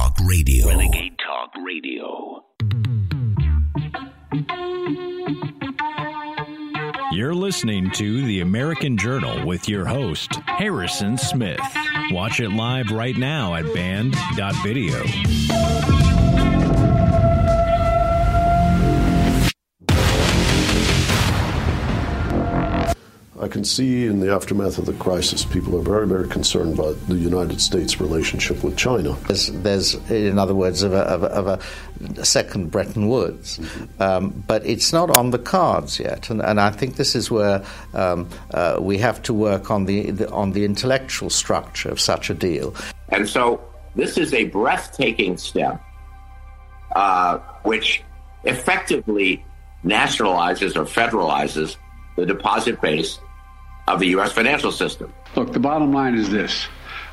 Talk Radio. Renegade Talk Radio. You're listening to The American Journal with your host, Harrison Smith. Watch it live right now at banned.video. I can see in the aftermath of the crisis, people are very, very concerned about the United States' relationship with China. There's, there's in other words, of a, of a, of a second Bretton Woods. Um, but it's not on the cards yet. And, and I think this is where um, uh, we have to work on the, the, on the intellectual structure of such a deal. And so this is a breathtaking step, uh, which effectively nationalizes or federalizes the deposit base of the U.S. financial system. Look, the bottom line is this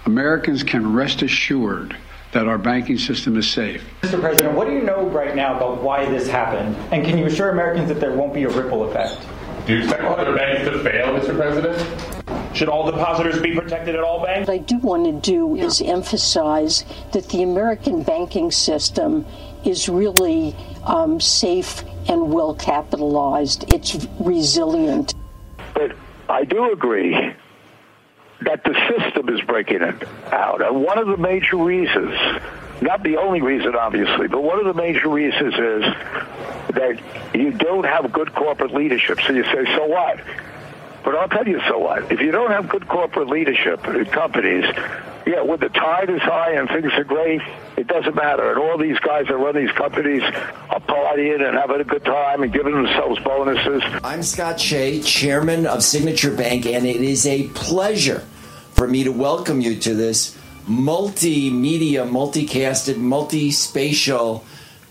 Americans can rest assured that our banking system is safe. Mr. President, what do you know right now about why this happened? And can you assure Americans that there won't be a ripple effect? Do you expect other banks to fail, Mr. President? Should all depositors be protected at all banks? What I do want to do yeah. is emphasize that the American banking system is really um, safe and well capitalized. It's resilient. But I do agree that the system is breaking it out. And one of the major reasons, not the only reason, obviously, but one of the major reasons is that you don't have good corporate leadership. So you say, so what? But I'll tell you so what. If you don't have good corporate leadership in companies, yeah, when the tide is high and things are great, it doesn't matter. And all these guys that run these companies are partying and having a good time and giving themselves bonuses. I'm Scott Shay, chairman of Signature Bank, and it is a pleasure for me to welcome you to this multimedia, multicasted, multispatial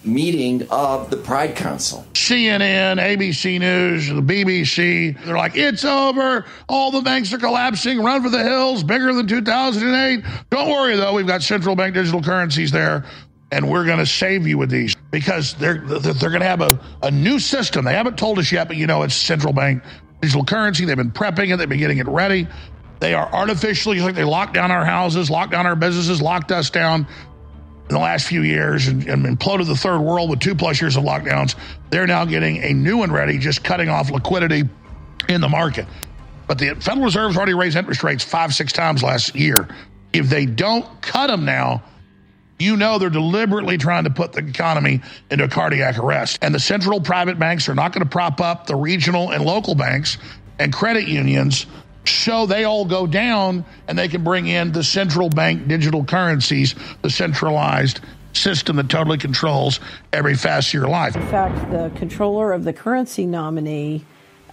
meeting of the Pride Council. CNN, ABC News, the BBC, they're like, it's over. All the banks are collapsing. Run for the hills, bigger than 2008. Don't worry, though. We've got central bank digital currencies there, and we're going to save you with these because they're, they're going to have a, a new system. They haven't told us yet, but you know, it's central bank digital currency. They've been prepping it, they've been getting it ready. They are artificially, like they locked down our houses, locked down our businesses, locked us down in the last few years and, and imploded the third world with two plus years of lockdowns. They're now getting a new one ready, just cutting off liquidity in the market. But the Federal Reserve's already raised interest rates five, six times last year. If they don't cut them now, you know they're deliberately trying to put the economy into a cardiac arrest. And the central private banks are not going to prop up the regional and local banks and credit unions so they all go down and they can bring in the central bank digital currencies, the centralized system that totally controls every facet of your life. In fact, the controller of the currency nominee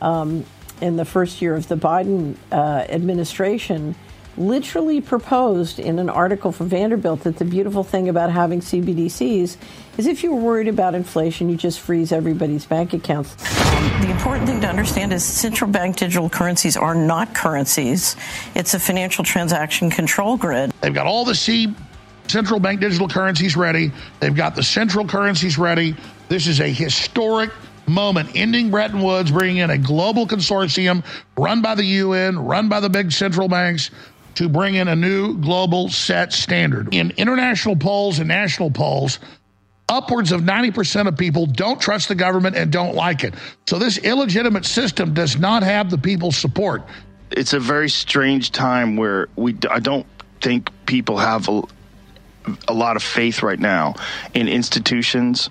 um, in the first year of the Biden uh, administration literally proposed in an article for Vanderbilt that the beautiful thing about having CBDCs is if you're worried about inflation, you just freeze everybody's bank accounts. Um, the important thing to understand is central bank digital currencies are not currencies. It's a financial transaction control grid. They've got all the C central bank digital currencies ready. They've got the central currencies ready. This is a historic moment, ending Bretton Woods, bringing in a global consortium run by the UN, run by the big central banks to bring in a new global set standard. In international polls and national polls, upwards of 90% of people don't trust the government and don't like it. So this illegitimate system does not have the people's support. It's a very strange time where we I don't think people have a, a lot of faith right now in institutions.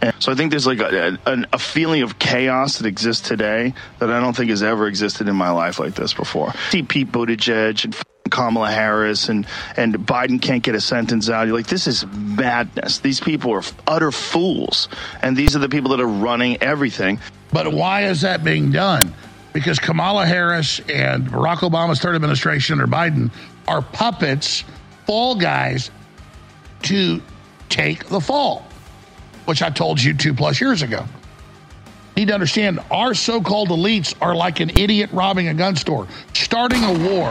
And so I think there's like a, a, a, feeling of chaos that exists today that I don't think has ever existed in my life like this before. See Pete Buttigieg and Kamala Harris and and Biden can't get a sentence out. You're like, this is madness. These people are utter fools, and these are the people that are running everything. But why is that being done? Because Kamala Harris and Barack Obama's third administration or Biden are puppets, fall guys to take the fall, which I told you two plus years ago. Need to understand our so-called elites are like an idiot robbing a gun store, starting a war,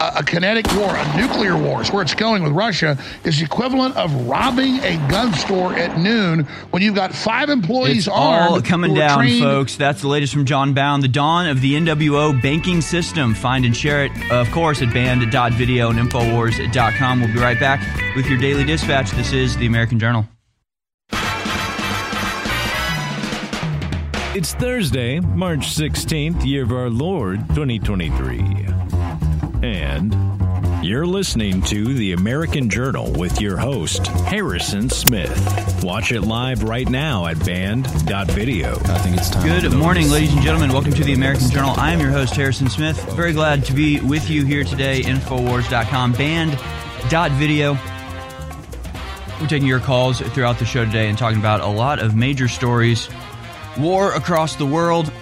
a, a kinetic war, a nuclear war. Is where it's going with Russia is the equivalent of robbing a gun store at noon when you've got five employees It's armed. all coming down, trained- folks. That's the latest from Jon Bowne. The dawn of the NWO banking system. Find and share it, uh, of course, at banned.video and infowars.com. We'll be right back with your daily dispatch. This is the American Journal. It's Thursday, March 16th, year of our Lord 2023. And you're listening to the American Journal with your host, Harrison Smith. Watch it live right now at banned.video. I think it's time. Good morning, ladies and gentlemen. Welcome to the American Journal. I am your host, Harrison Smith. Very glad to be with you here today. Infowars.com, banned.video. We're taking your calls throughout the show today and talking about a lot of major stories war across the world,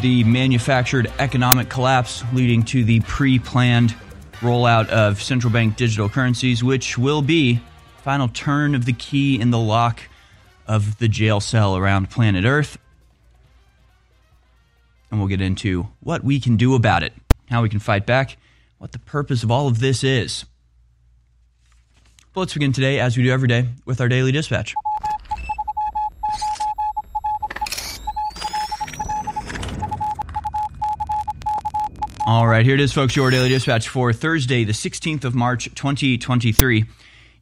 the manufactured economic collapse leading to the pre planned rollout of central bank digital currencies, which will be final turn of the key in the lock of the jail cell around planet Earth. And we'll get into what we can do about it, how we can fight back, what the purpose of all of this is. But let's begin today, as we do every day, with our daily dispatch. All right, here it is, folks. Your daily dispatch for Thursday, the 16th of March, 2023.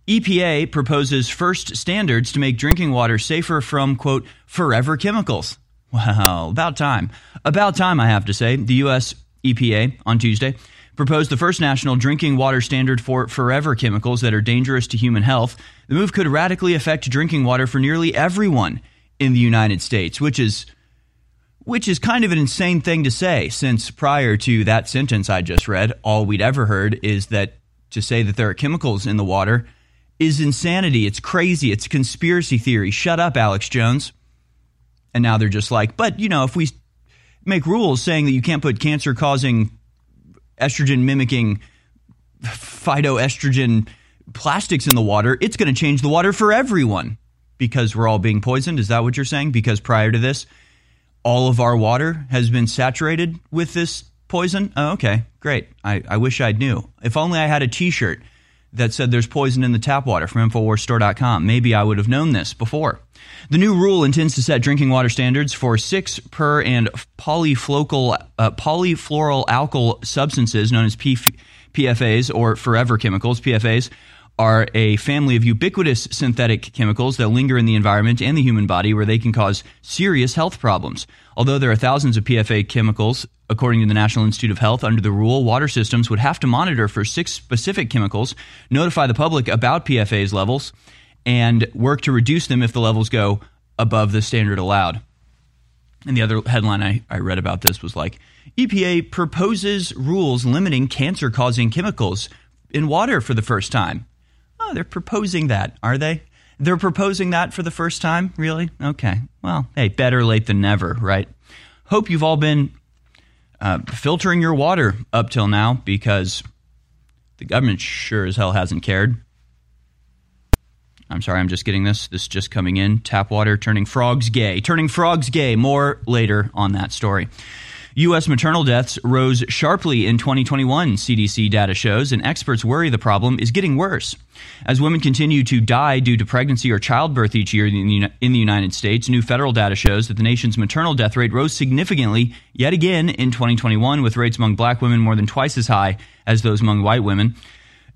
EPA proposes first standards to make drinking water safer from, quote, forever chemicals. Well, about time. About time, I have to say. The U.S. EPA on Tuesday proposed the first national drinking water standard for forever chemicals that are dangerous to human health. The move could radically affect drinking water for nearly everyone in the United States, which is which is kind of an insane thing to say, since prior to that sentence I just read, all we'd ever heard is that to say that there are chemicals in the water is insanity. It's crazy. It's conspiracy theory. Shut up, Alex Jones. And now they're just like, but you know, if we make rules saying that you can't put cancer causing, estrogen mimicking, phytoestrogen plastics in the water, it's going to change the water for everyone because we're all being poisoned. Is that what you're saying? Because prior to this, all of our water has been saturated with this poison? Oh, okay, great. I, I wish I knew. If only I had a t shirt that said there's poison in the tap water from InfoWarsStore.com. Maybe I would have known this before. The new rule intends to set drinking water standards for six per and polyflocal, uh, polyfluoral alkyl substances known as PFAs or forever chemicals. PFAs are a family of ubiquitous synthetic chemicals that linger in the environment and the human body where they can cause serious health problems. Although there are thousands of PFA chemicals, according to the National Institute of Health, under the rule, water systems would have to monitor for six specific chemicals, notify the public about PFA's levels, and work to reduce them if the levels go above the standard allowed. And the other headline I, I read about this was like EPA proposes rules limiting cancer causing chemicals in water for the first time. Oh, they're proposing that, are they? They're proposing that for the first time? Really? Okay. Well, hey, better late than never, right? Hope you've all been uh, filtering your water up till now because the government sure as hell hasn't cared. I'm sorry, I'm just getting this. This is just coming in. Tap water turning frogs gay. Turning frogs gay. More later on that story. U.S. maternal deaths rose sharply in 2021, CDC data shows, and experts worry the problem is getting worse. As women continue to die due to pregnancy or childbirth each year in the, United States, new federal data shows that the nation's maternal death rate rose significantly yet again in 2021, with rates among black women more than twice as high as those among white women.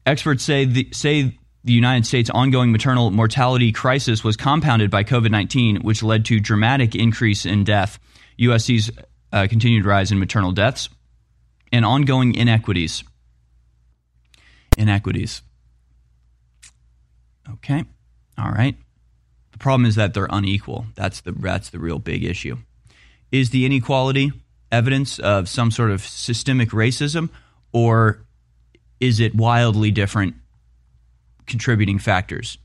Experts say the, say the United States' ongoing maternal mortality crisis was compounded by COVID 19, which led to dramatic increase in death. USC's uh, continued rise in maternal deaths and ongoing inequities. Inequities. Okay. All right. The problem is that they're unequal. That's the that's the real big issue. Is the inequality evidence of some sort of systemic racism or is it wildly different contributing factors?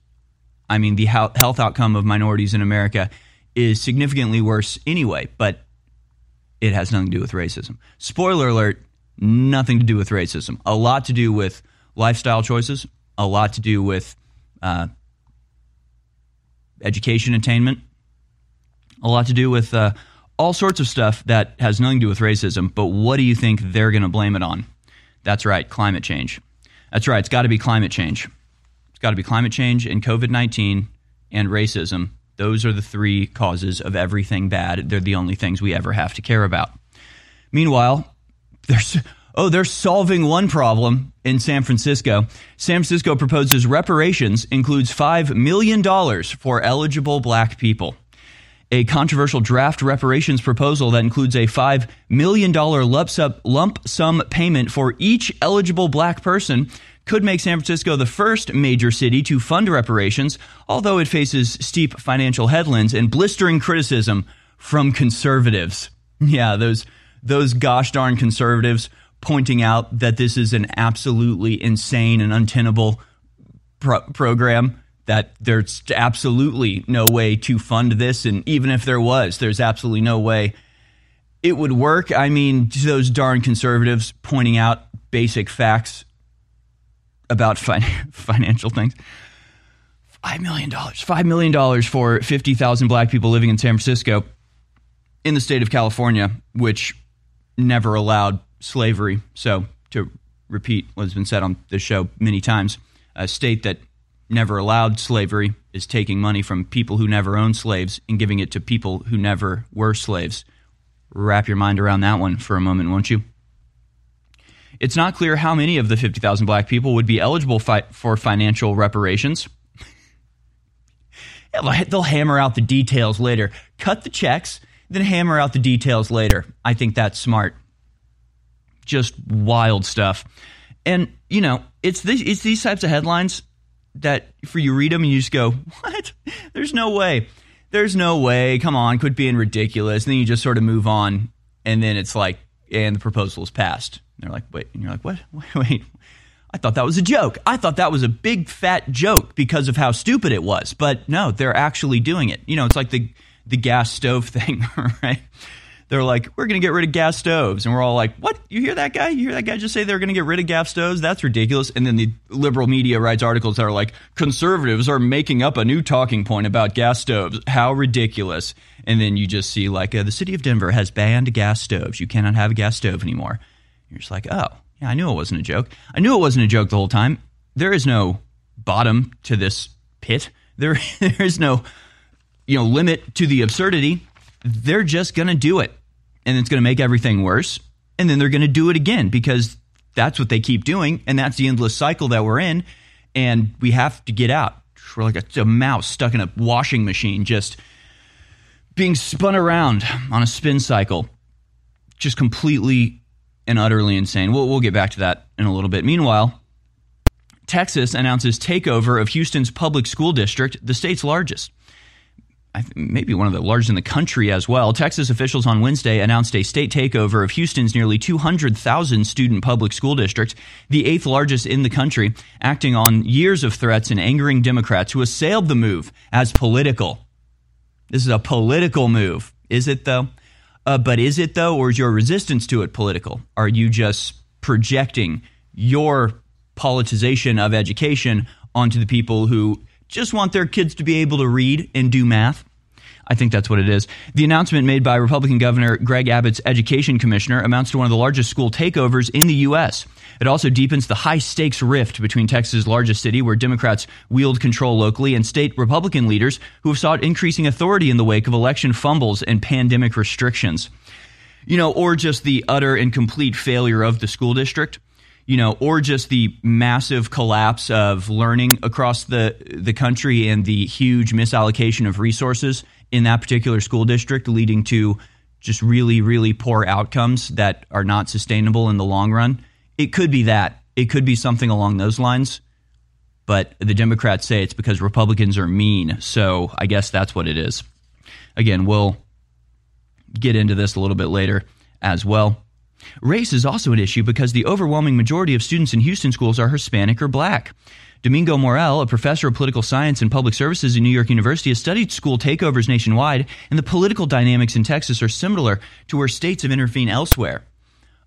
I mean, the health outcome of minorities in America is significantly worse anyway, but it has nothing to do with racism. Spoiler alert, nothing to do with racism. A lot to do with lifestyle choices, a lot to do with uh, education attainment, a lot to do with uh, all sorts of stuff that has nothing to do with racism. But what do you think they're going to blame it on? That's right, climate change. That's right, it's got to be climate change. It's got to be climate change and COVID 19 and racism. Those are the three causes of everything bad. They're the only things we ever have to care about. Meanwhile, there's oh, they're solving one problem in San Francisco. San Francisco proposes reparations includes $5 million for eligible black people. A controversial draft reparations proposal that includes a $5 million lump sum payment for each eligible black person could make San Francisco the first major city to fund reparations, although it faces steep financial headwinds and blistering criticism from conservatives. Yeah, those those gosh darn conservatives pointing out that this is an absolutely insane and untenable pro- program that there's absolutely no way to fund this and even if there was there's absolutely no way it would work i mean those darn conservatives pointing out basic facts about fin- financial things $5 million $5 million for 50,000 black people living in san francisco in the state of california which never allowed slavery. So, to repeat what's been said on this show many times, a state that never allowed slavery is taking money from people who never owned slaves and giving it to people who never were slaves. Wrap your mind around that one for a moment, won't you? It's not clear how many of the 50,000 black people would be eligible fi- for financial reparations. They'll hammer out the details later. Cut the checks, then hammer out the details later. I think that's smart just wild stuff. And you know, it's this, it's these types of headlines that for you read them and you just go, "What? There's no way. There's no way. Come on, quit being ridiculous." And then you just sort of move on, and then it's like, and the proposal is passed. And they're like, "Wait," and you're like, "What? Wait, wait." I thought that was a joke. I thought that was a big fat joke because of how stupid it was. But no, they're actually doing it. You know, it's like the the gas stove thing, right? They're like, we're going to get rid of gas stoves. And we're all like, what? You hear that guy? You hear that guy just say they're going to get rid of gas stoves? That's ridiculous. And then the liberal media writes articles that are like, conservatives are making up a new talking point about gas stoves. How ridiculous. And then you just see, like, uh, the city of Denver has banned gas stoves. You cannot have a gas stove anymore. You're just like, oh, yeah, I knew it wasn't a joke. I knew it wasn't a joke the whole time. There is no bottom to this pit. There, there is no, you know, limit to the absurdity they're just going to do it and it's going to make everything worse. And then they're going to do it again because that's what they keep doing. And that's the endless cycle that we're in. And we have to get out. We're like a, a mouse stuck in a washing machine, just being spun around on a spin cycle. Just completely and utterly insane. We'll, we'll get back to that in a little bit. Meanwhile, Texas announces takeover of Houston's public school district, the state's largest maybe one of the largest in the country as well. Texas officials on Wednesday announced a state takeover of Houston's nearly 200,000 student public school district, the eighth largest in the country, acting on years of threats and angering Democrats who assailed the move as political. This is a political move. Is it though? Uh, but is it though, or is your resistance to it political? Are you just projecting your politicization of education onto the people who just want their kids to be able to read and do math? I think that's what it is. The announcement made by Republican Governor Greg Abbott's education commissioner amounts to one of the largest school takeovers in the U.S. It also deepens the high stakes rift between Texas' largest city, where Democrats wield control locally, and state Republican leaders who have sought increasing authority in the wake of election fumbles and pandemic restrictions. You know, or just the utter and complete failure of the school district you know, or just the massive collapse of learning across the the country and the huge misallocation of resources in that particular school district, leading to just really, really poor outcomes that are not sustainable in the long run. It could be that. It could be something along those lines. But the Democrats say it's because Republicans are mean. So I guess that's what it is. Again, we'll get into this a little bit later as well. Race is also an issue because the overwhelming majority of students in Houston schools are Hispanic or black. Domingo Morel, a professor of political science and public services at New York University, has studied school takeovers nationwide, and the political dynamics in Texas are similar to where states have intervened elsewhere.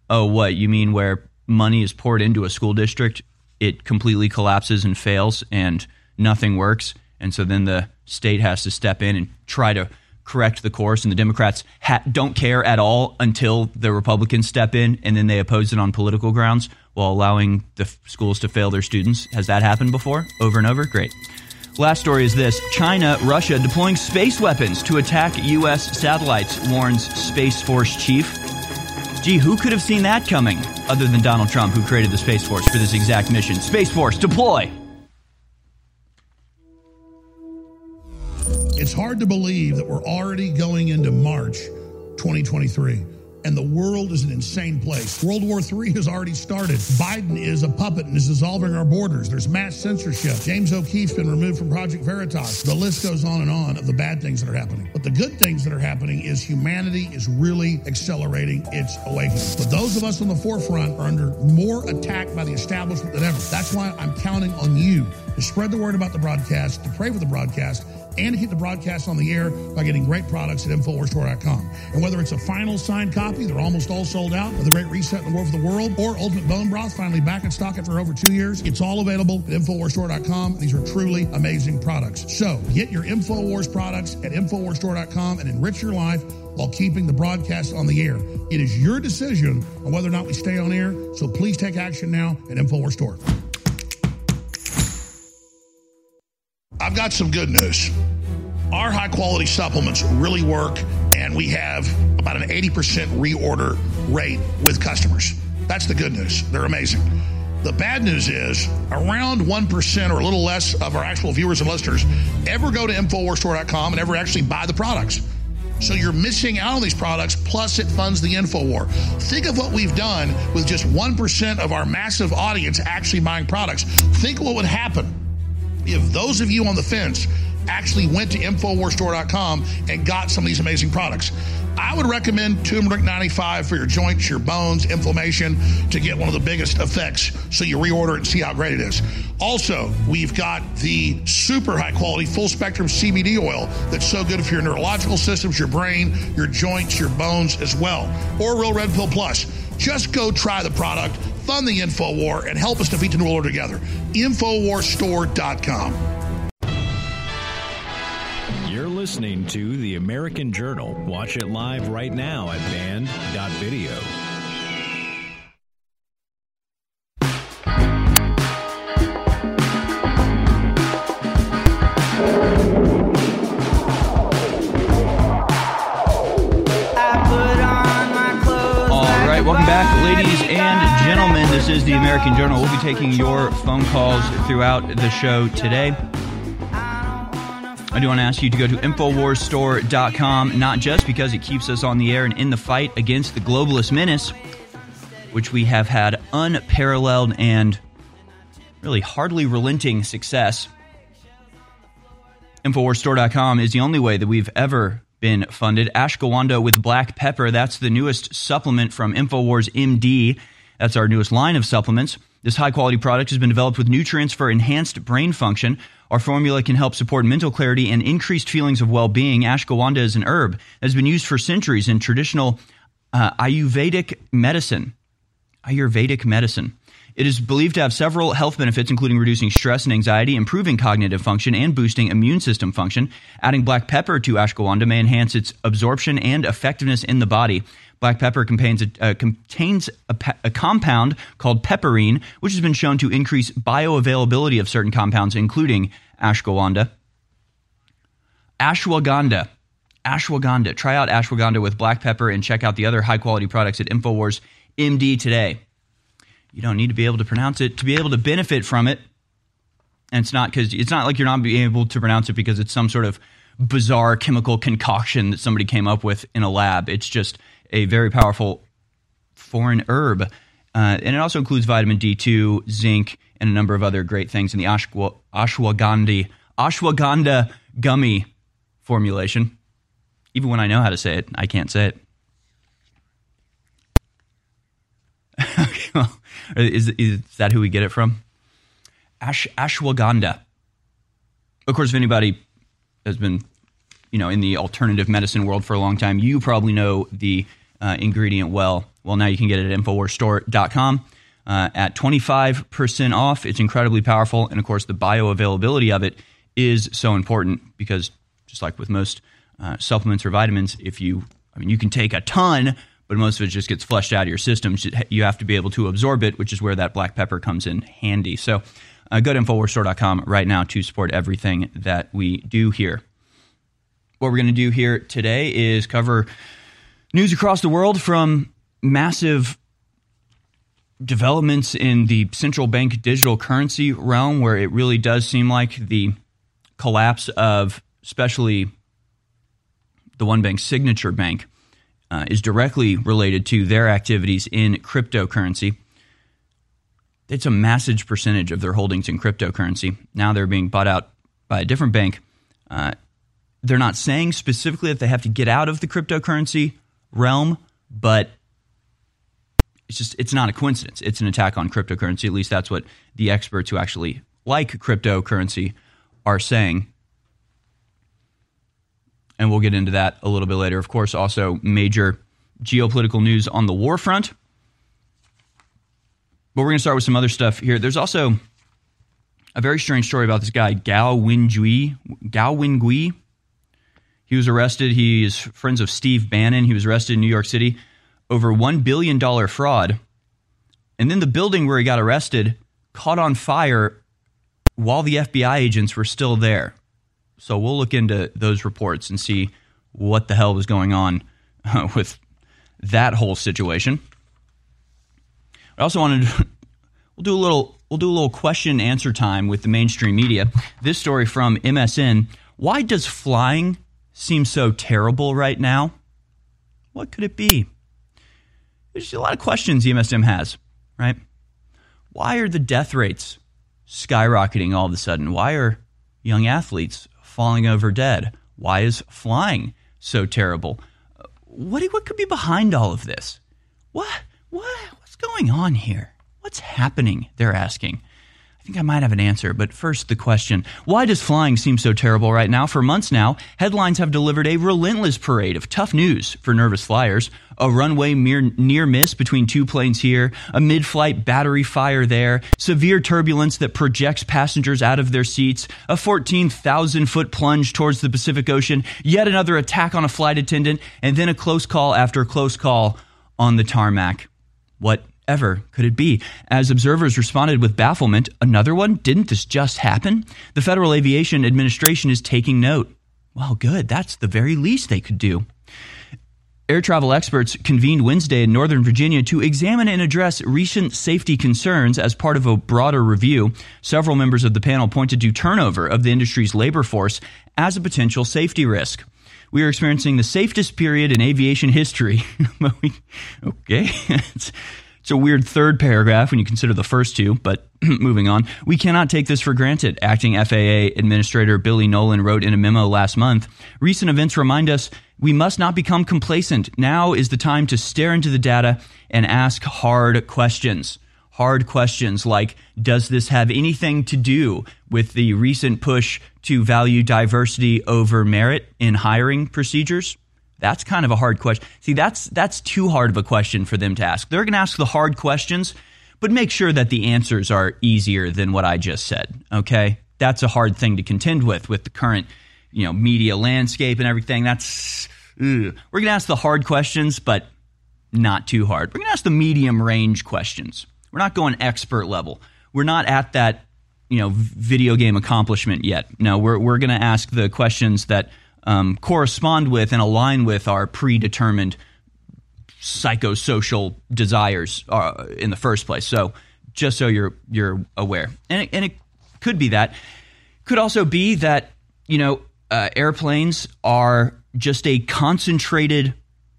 Oh, what? You mean where money is poured into a school district, it completely collapses and fails, and nothing works, and so then the state has to step in and try to correct the course, and the Democrats ha- don't care at all until the Republicans step in, and then they oppose it on political grounds while allowing the f- schools to fail their students. Has that happened before, over and over? Great. Last story is this China, Russia deploying space weapons to attack U.S. satellites, warns Space Force chief. Gee, who could have seen that coming other than Donald Trump, who created the Space Force for this exact mission? Space Force, deploy! It's hard to believe that we're already going into March 2023 and the world is an insane place. World War III has already started. Biden is a puppet and is dissolving our borders. There's mass censorship. James O'Keefe's been removed from Project Veritas. The list goes on and on of the bad things that are happening. But the good things that are happening is humanity is really accelerating its awakening. But those of us on the forefront are under more attack by the establishment than ever. That's why I'm counting on you to spread the word about the broadcast, to pray for the broadcast, and keep the broadcast on the air by getting great products at InfoWarsStore.com. And whether it's a final signed copy, they're almost all sold out, of The Great Reset and the War for the World, or Ultimate Bone Broth, finally back in stock after over two years, it's all available at InfoWarsStore.com. These are truly amazing products. So get your InfoWars products at InfoWarsStore.com and enrich your life while keeping the broadcast on the air. It is your decision on whether or not we stay on air, so please take action now at InfoWars. I've got some good news. Our high quality supplements really work, and we have about an 80% reorder rate with customers. That's the good news. They're amazing. The bad news is around 1% or a little less of our actual viewers and listeners ever go to InfoWarsStore.com and ever actually buy the products. So you're missing out on these products, plus it funds the InfoWar. Think of what we've done with just 1% of our massive audience actually buying products. Think what would happen if those of you on the fence actually went to InfoWarsStore.com and got some of these amazing products. I would recommend turmeric 95 for your joints, your bones, inflammation to get one of the biggest effects so you reorder it and see how great it is. Also, we've got the super high quality full spectrum CBD oil that's so good for your neurological systems, your brain, your joints, your bones as well. Or Real Red Pill Plus. Just go try the product, fund the InfoWar, and help us defeat the New World together. InfoWarsStore.com. You're listening to The American Journal. Watch it live right now at banned.video. and gentlemen. This is the American Journal. We'll be taking your phone calls throughout the show today. I do want to ask you to go to InfoWarsStore.com, not just because it keeps us on the air and in the fight against the globalist menace, which we have had unparalleled and really hardly relenting success. InfoWarsStore.com is the only way that we've ever been funded. Ashwagandha with black pepper, that's the newest supplement from InfoWars MD. That's our newest line of supplements. This high quality product has been developed with nutrients for enhanced brain function. Our formula can help support mental clarity and increased feelings of well being. Ashwagandha is an herb that has been used for centuries in traditional uh, Ayurvedic medicine. Ayurvedic medicine. It is believed to have several health benefits, including reducing stress and anxiety, improving cognitive function, and boosting immune system function. Adding black pepper to ashwagandha may enhance its absorption and effectiveness in the body. Black pepper contains a, uh, contains a, pe- a compound called piperine, which has been shown to increase bioavailability of certain compounds, including ashwagandha. Ashwagandha. Ashwagandha. Try out ashwagandha with black pepper and check out the other high quality products at InfoWars MD today. You don't need to be able to pronounce it to be able to benefit from it. And it's not because it's not like you're not being able to pronounce it because it's some sort of bizarre chemical concoction that somebody came up with in a lab. It's just a very powerful foreign herb. Uh, and it also includes vitamin D2, zinc, and a number of other great things in the ashwa, ashwagandha, ashwagandha gummy formulation. Even when I know how to say it, I can't say it. is, is that who we get it from? Ash, ashwagandha. Of course, if anybody has been, you know, in the alternative medicine world for a long time, you probably know the uh, ingredient well. Well, now you can get it at InfoWarsStore.com uh, at 25% off. It's incredibly powerful. And of course, the bioavailability of it is so important because, just like with most uh, supplements or vitamins, if you, I mean, you can take a ton, but most of it just gets flushed out of your system. You have to be able to absorb it, which is where that black pepper comes in handy. So uh, go to InfoWarsStore.com right now to support everything that we do here. What we're going to do here today is cover news across the world from massive developments in the central bank digital currency realm, where it really does seem like the collapse of, especially the one bank signature bank, uh, is directly related to their activities in cryptocurrency. It's a massive percentage of their holdings in cryptocurrency. Now they're being bought out by a different bank. Uh, they're not saying specifically that they have to get out of the cryptocurrency realm, but it's just it's not a coincidence. It's an attack on cryptocurrency. At least that's what the experts who actually like cryptocurrency are saying and we'll get into that a little bit later. Of course, also major geopolitical news on the war front. But we're going to start with some other stuff here. There's also a very strange story about this guy, Gao Wingui. Gao Wingui. He was arrested. He is friends of Steve Bannon. He was arrested in New York City over $1 billion fraud. And then the building where he got arrested caught on fire while the FBI agents were still there. So we'll look into those reports and see what the hell was going on uh, with that whole situation. I also wanted to, we'll do a little we'll do a little question answer time with the mainstream media. This story from MSN: Why does flying seem so terrible right now? What could it be? There's a lot of questions MSM has, right? Why are the death rates skyrocketing all of a sudden? Why are young athletes falling over dead? Why is flying so terrible? What, what could be behind all of this? What, what, what's going on here? What's happening? They're asking. I think I might have an answer, but first the question Why does flying seem so terrible right now? For months now, headlines have delivered a relentless parade of tough news for nervous flyers. A runway near, miss between two planes here, a mid flight battery fire there, severe turbulence that projects passengers out of their seats, a 14,000 foot plunge towards the Pacific Ocean, yet another attack on a flight attendant, and then a close call after close call on the tarmac. What ever could it be? As observers responded with bafflement, another one? Didn't this just happen? The Federal Aviation Administration is taking note. Well, good. That's the very least they could do. Air travel experts convened Wednesday in Northern Virginia to examine and address recent safety concerns as part of a broader review. Several members of the panel pointed to turnover of the industry's labor force as a potential safety risk. We are experiencing the safest period in aviation history. okay. It's a weird third paragraph when you consider the first two, but moving on. We cannot take this for granted, acting FAA Administrator Billy Nolen wrote in a memo last month. Recent events remind us we must not become complacent. Now is the time to stare into the data and ask hard questions. Hard questions like Does this have anything to do with the recent push to value diversity over merit in hiring procedures? That's kind of a hard question. See, that's that's too hard of a question for them to ask. They're going to ask the hard questions, but make sure that the answers are easier than what I just said. Okay, that's a hard thing to contend with with the current, you know, media landscape and everything. That's ugh. we're going to ask the hard questions, but not too hard. We're going to ask the medium range questions. We're not going expert level. We're not at that, you know, video game accomplishment yet. No, we're we're going to ask the questions that um, correspond with and align with our predetermined psychosocial desires uh, in the first place. So just so you're you're aware, and it, and it could be that could also be that you know uh, airplanes are just a concentrated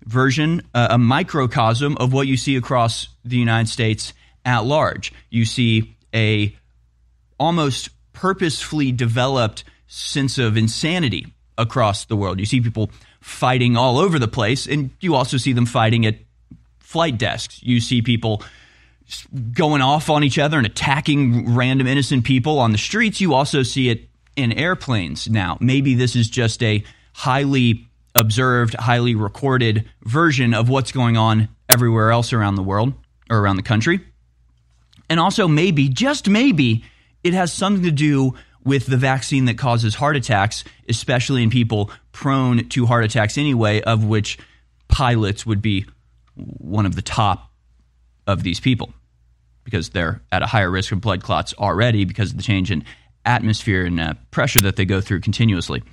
version, uh, a microcosm of what you see across the United States at large. You see a almost purposefully developed sense of insanity across the world. You see people fighting all over the place, and you also see them fighting at flight desks. You see people going off on each other and attacking random innocent people on the streets. You also see it in airplanes now. Maybe this is just a highly observed, highly recorded version of what's going on everywhere else around the world or around the country. And also, maybe, just maybe, it has something to do with the vaccine that causes heart attacks, especially in people prone to heart attacks anyway, of which pilots would be one of the top of these people because they're at a higher risk of blood clots already because of the change in atmosphere and uh, pressure that they go through continuously.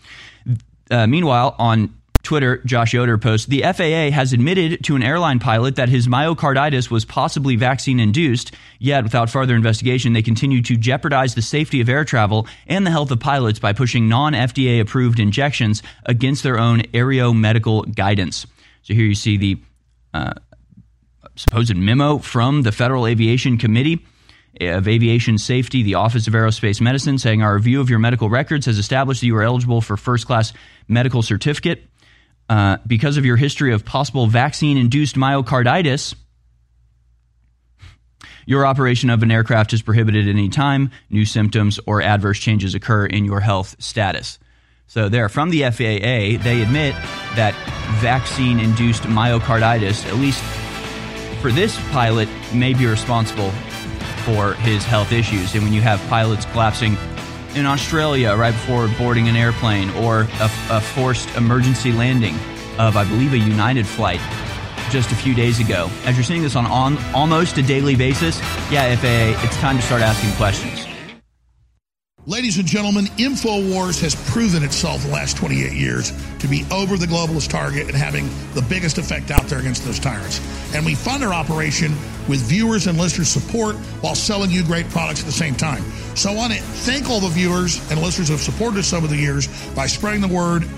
Uh, meanwhile, on Twitter, Josh Yoder posts The FAA has admitted to an airline pilot that his myocarditis was possibly vaccine induced, yet, without further investigation, they continue to jeopardize the safety of air travel and the health of pilots by pushing non FDA approved injections against their own aeromedical guidance. So here you see the uh, supposed memo from the Federal Aviation Committee of Aviation Safety, the Office of Aerospace Medicine, saying our review of your medical records has established that you are eligible for first class medical certificate. Uh, because of your history of possible vaccine induced myocarditis, your operation of an aircraft is prohibited at any time. New symptoms or adverse changes occur in your health status. So, there, from the FAA, they admit that vaccine induced myocarditis, at least for this pilot, may be responsible for his health issues. And when you have pilots collapsing in Australia right before boarding an airplane or a, a forced emergency landing of, I believe, a United flight just a few days ago. As you're seeing this on, on almost a daily basis, yeah, FAA, it's time to start asking questions. Ladies and gentlemen, InfoWars has proven itself the last 28 years to be over the globalist target and having the biggest effect out there against those tyrants. And we fund our operation with viewers and listeners' support while selling you great products at the same time. So I want to thank all the viewers and listeners who have supported us over the years by spreading the word,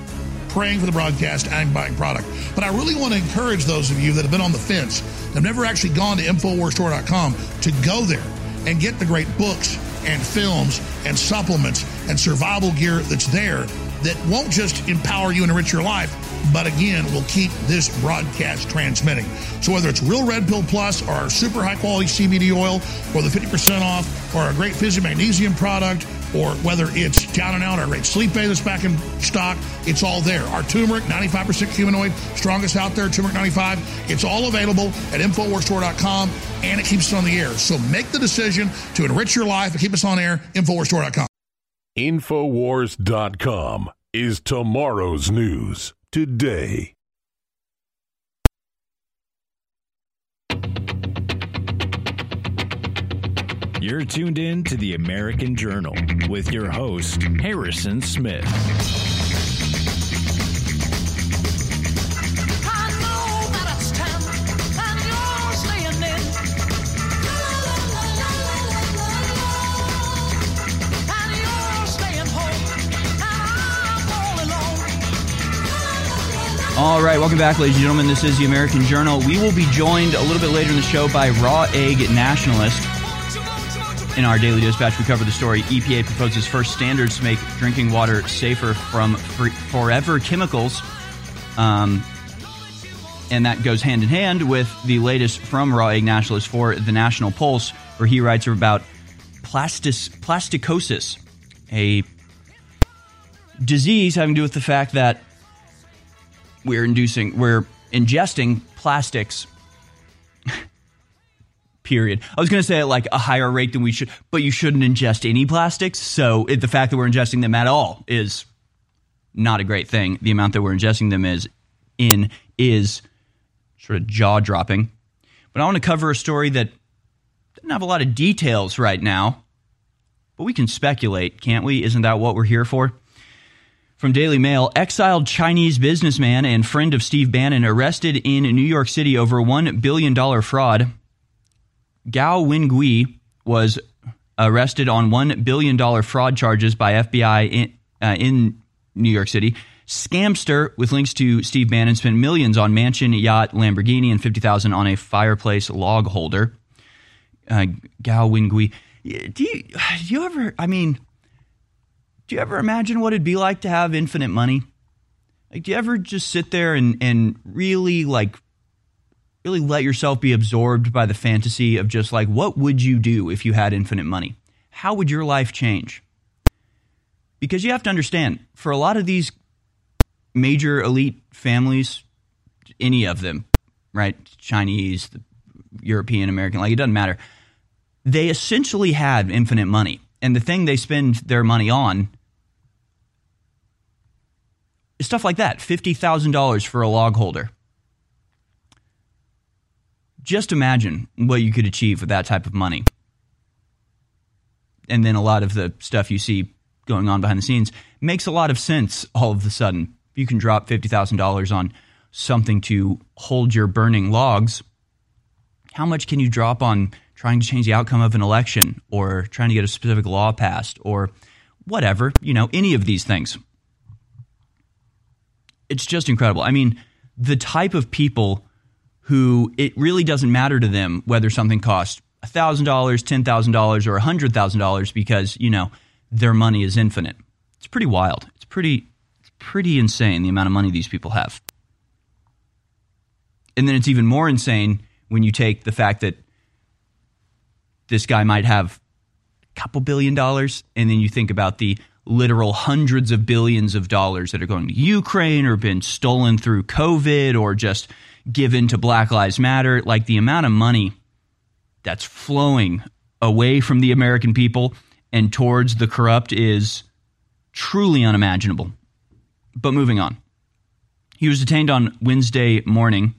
praying for the broadcast, and buying product. But I really want to encourage those of you that have been on the fence, have never actually gone to InfoWarsStore.com, to go there and get the great books and films and supplements and survival gear that's there that won't just empower you and enrich your life, but again, will keep this broadcast transmitting. So whether it's Real Red Pill Plus or our super high quality CBD oil or the 50% off or a great Fizzy Magnesium product or whether it's down and out our great sleep aid that's back in stock, it's all there. Our turmeric, 95% humanoid, strongest out there, turmeric 95. It's all available at InfoWarsStore.com and it keeps us on the air. So make the decision to enrich your life and keep us on air, InfoWarsStore.com. Infowars.com is tomorrow's news today. You're tuned in to the American Journal with your host, Harrison Smith. All right, welcome back, ladies and gentlemen. This is the American Journal. We will be joined a little bit later in the show by Raw Egg Nationalist. In our daily dispatch, we cover the story EPA proposes first standards to make drinking water safer from forever chemicals. Um, and that goes hand in hand with the latest from Raw Egg Nationalist for the National Pulse, where he writes about plastis, plasticosis, a disease having to do with the fact that we're inducing we're ingesting plastics period. I was going to say at like a higher rate than we should but you shouldn't ingest any plastics so it, the fact that we're ingesting them at all is not a great thing. The amount that we're ingesting them is in is sort of jaw dropping but i want to cover a story that doesn't have a lot of details right now but we can speculate can't we? Isn't that what we're here for? From Daily Mail, exiled Chinese businessman and friend of Steve Bannon arrested in New York City over $1 billion fraud. Gao Wingui was arrested on $1 billion fraud charges by FBI in, uh, in New York City. Scamster with links to Steve Bannon spent millions on mansion, yacht, Lamborghini, and 50000 on a fireplace log holder. Uh, Gao Wingui. Do you, do you ever, I mean, do you ever imagine what it'd be like to have infinite money? Like, do you ever just sit there and, and really like really let yourself be absorbed by the fantasy of just like what would you do if you had infinite money? How would your life change? Because you have to understand, for a lot of these major elite families, any of them, right? Chinese, European, American, like it doesn't matter. They essentially had infinite money And the thing they spend their money on is stuff like that $50,000 for a log holder. Just imagine what you could achieve with that type of money. And then a lot of the stuff you see going on behind the scenes makes a lot of sense all of a sudden. You can drop $50,000 on something to hold your burning logs, how much can you drop on trying to change the outcome of an election or trying to get a specific law passed or whatever, you know, any of these things? It's just incredible. I mean, the type of people who it really doesn't matter to them whether something costs $1,000, $10,000, or $100,000 because, you know, their money is infinite. It's pretty wild. It's pretty, it's pretty insane the amount of money these people have. And then it's even more insane when you take the fact that this guy might have a couple billion dollars, and then you think about the literal hundreds of billions of dollars that are going to Ukraine or been stolen through COVID or just given to Black Lives Matter. Like the amount of money that's flowing away from the American people and towards the corrupt is truly unimaginable. But moving on. He was detained on Wednesday morning.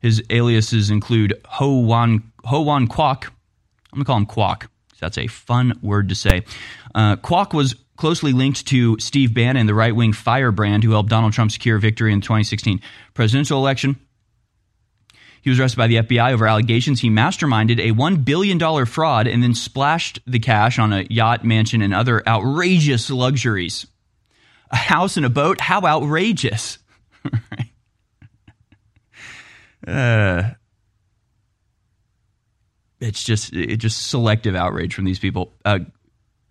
His aliases include Ho Wan, Ho Wan Kwok. I'm going to call him Kwok. That's a fun word to say. Uh, Kwok was closely linked to Steve Bannon, the right wing firebrand who helped Donald Trump secure victory in the 2016 presidential election. He was arrested by the FBI over allegations he masterminded a $1 billion fraud and then splashed the cash on a yacht, mansion, and other outrageous luxuries. A house and a boat? How outrageous! uh, it's just it's just selective outrage from these people. Uh,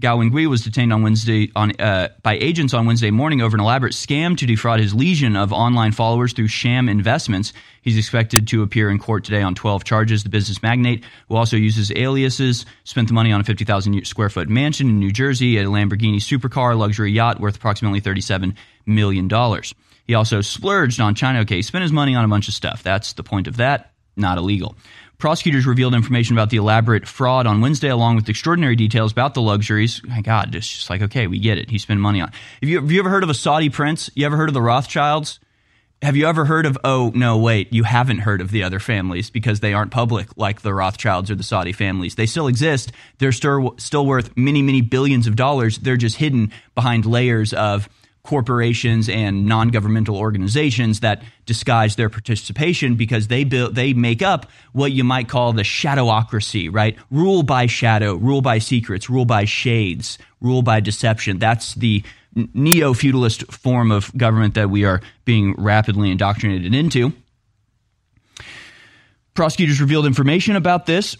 Gao Wengui was detained on Wednesday on uh, by agents on Wednesday morning over an elaborate scam to defraud his legion of online followers through sham investments. He's expected to appear in court today on 12 charges. The business magnate, who also uses aliases, spent the money on a 50,000 square foot mansion in New Jersey, a Lamborghini supercar, luxury yacht worth approximately 37 million dollars. He also splurged on China. Okay, spent his money on a bunch of stuff. That's the point of that. Not illegal. Prosecutors revealed information about the elaborate fraud on Wednesday, along with extraordinary details about the luxuries. My God, it's just like, okay, we get it. He spent money on. Have you, have you ever heard of a Saudi prince? You ever heard of the Rothschilds? Have you ever heard of, oh, no, wait, you haven't heard of the other families because they aren't public like the Rothschilds or the Saudi families. They still exist. They're still, still worth many, many billions of dollars. They're just hidden behind layers of corporations and non-governmental organizations that disguise their participation because they build they make up what you might call the shadowocracy, right? Rule by shadow, rule by secrets, rule by shades, rule by deception. That's the neo-feudalist form of government that we are being rapidly indoctrinated into. Prosecutors revealed information about this.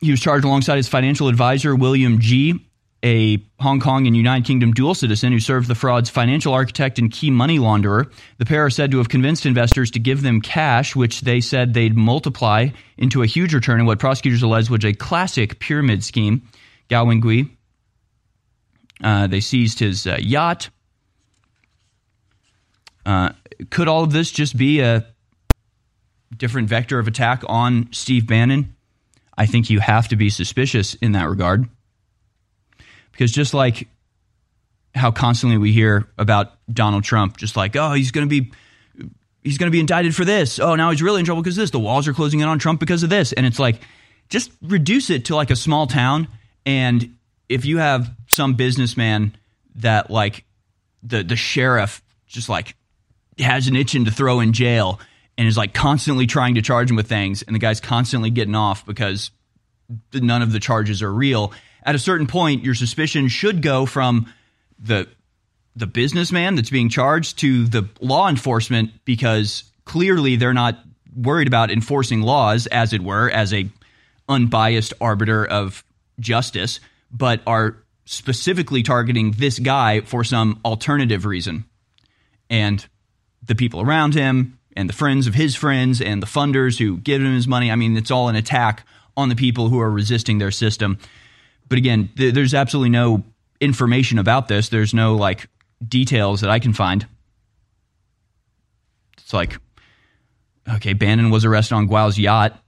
He was charged alongside his financial advisor, William Je, a Hong Kong and United Kingdom dual citizen who served the fraud's financial architect and key money launderer. The pair are said to have convinced investors to give them cash, which they said they'd multiply into a huge return in what prosecutors alleged was a classic pyramid scheme. Gao Wengui. Uh, they seized his uh, yacht. Uh, could all of this just be a different vector of attack on Steve Bannon? I think you have to be suspicious in that regard. Because just like how constantly we hear about Donald Trump, just like, oh, he's going to be he's going to be indicted for this. Oh, now he's really in trouble because this. The walls are closing in on Trump because of this. And it's like, just reduce it to like a small town. And if you have some businessman that like the the sheriff just like has an itching to throw in jail and is like constantly trying to charge him with things, and the guy's constantly getting off because none of the charges are real at a certain point, your suspicion should go from the the businessman that's being charged to the law enforcement because clearly they're not worried about enforcing laws, as it were, as a unbiased arbiter of justice, but are specifically targeting this guy for some alternative reason. And the people around him and the friends of his friends and the funders who give him his money, I mean, it's all an attack on the people who are resisting their system. But again, th- there's absolutely no information about this. There's no like details that I can find. It's like, okay, Bannon was arrested on Guo's yacht.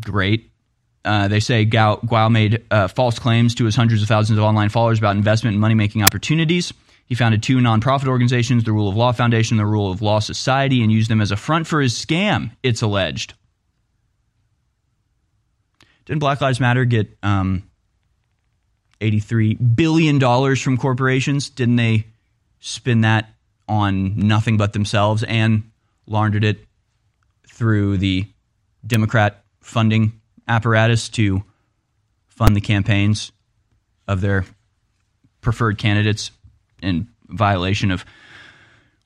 Great. Uh, they say Gao, Guo made uh, false claims to his hundreds of thousands of online followers about investment and money making opportunities. He founded two nonprofit organizations, the Rule of Law Foundation, the Rule of Law Society, and used them as a front for his scam, it's alleged. Didn't Black Lives Matter get um, $83 billion from corporations? Didn't they spin that on nothing but themselves and laundered it through the Democrat funding apparatus to fund the campaigns of their preferred candidates in violation of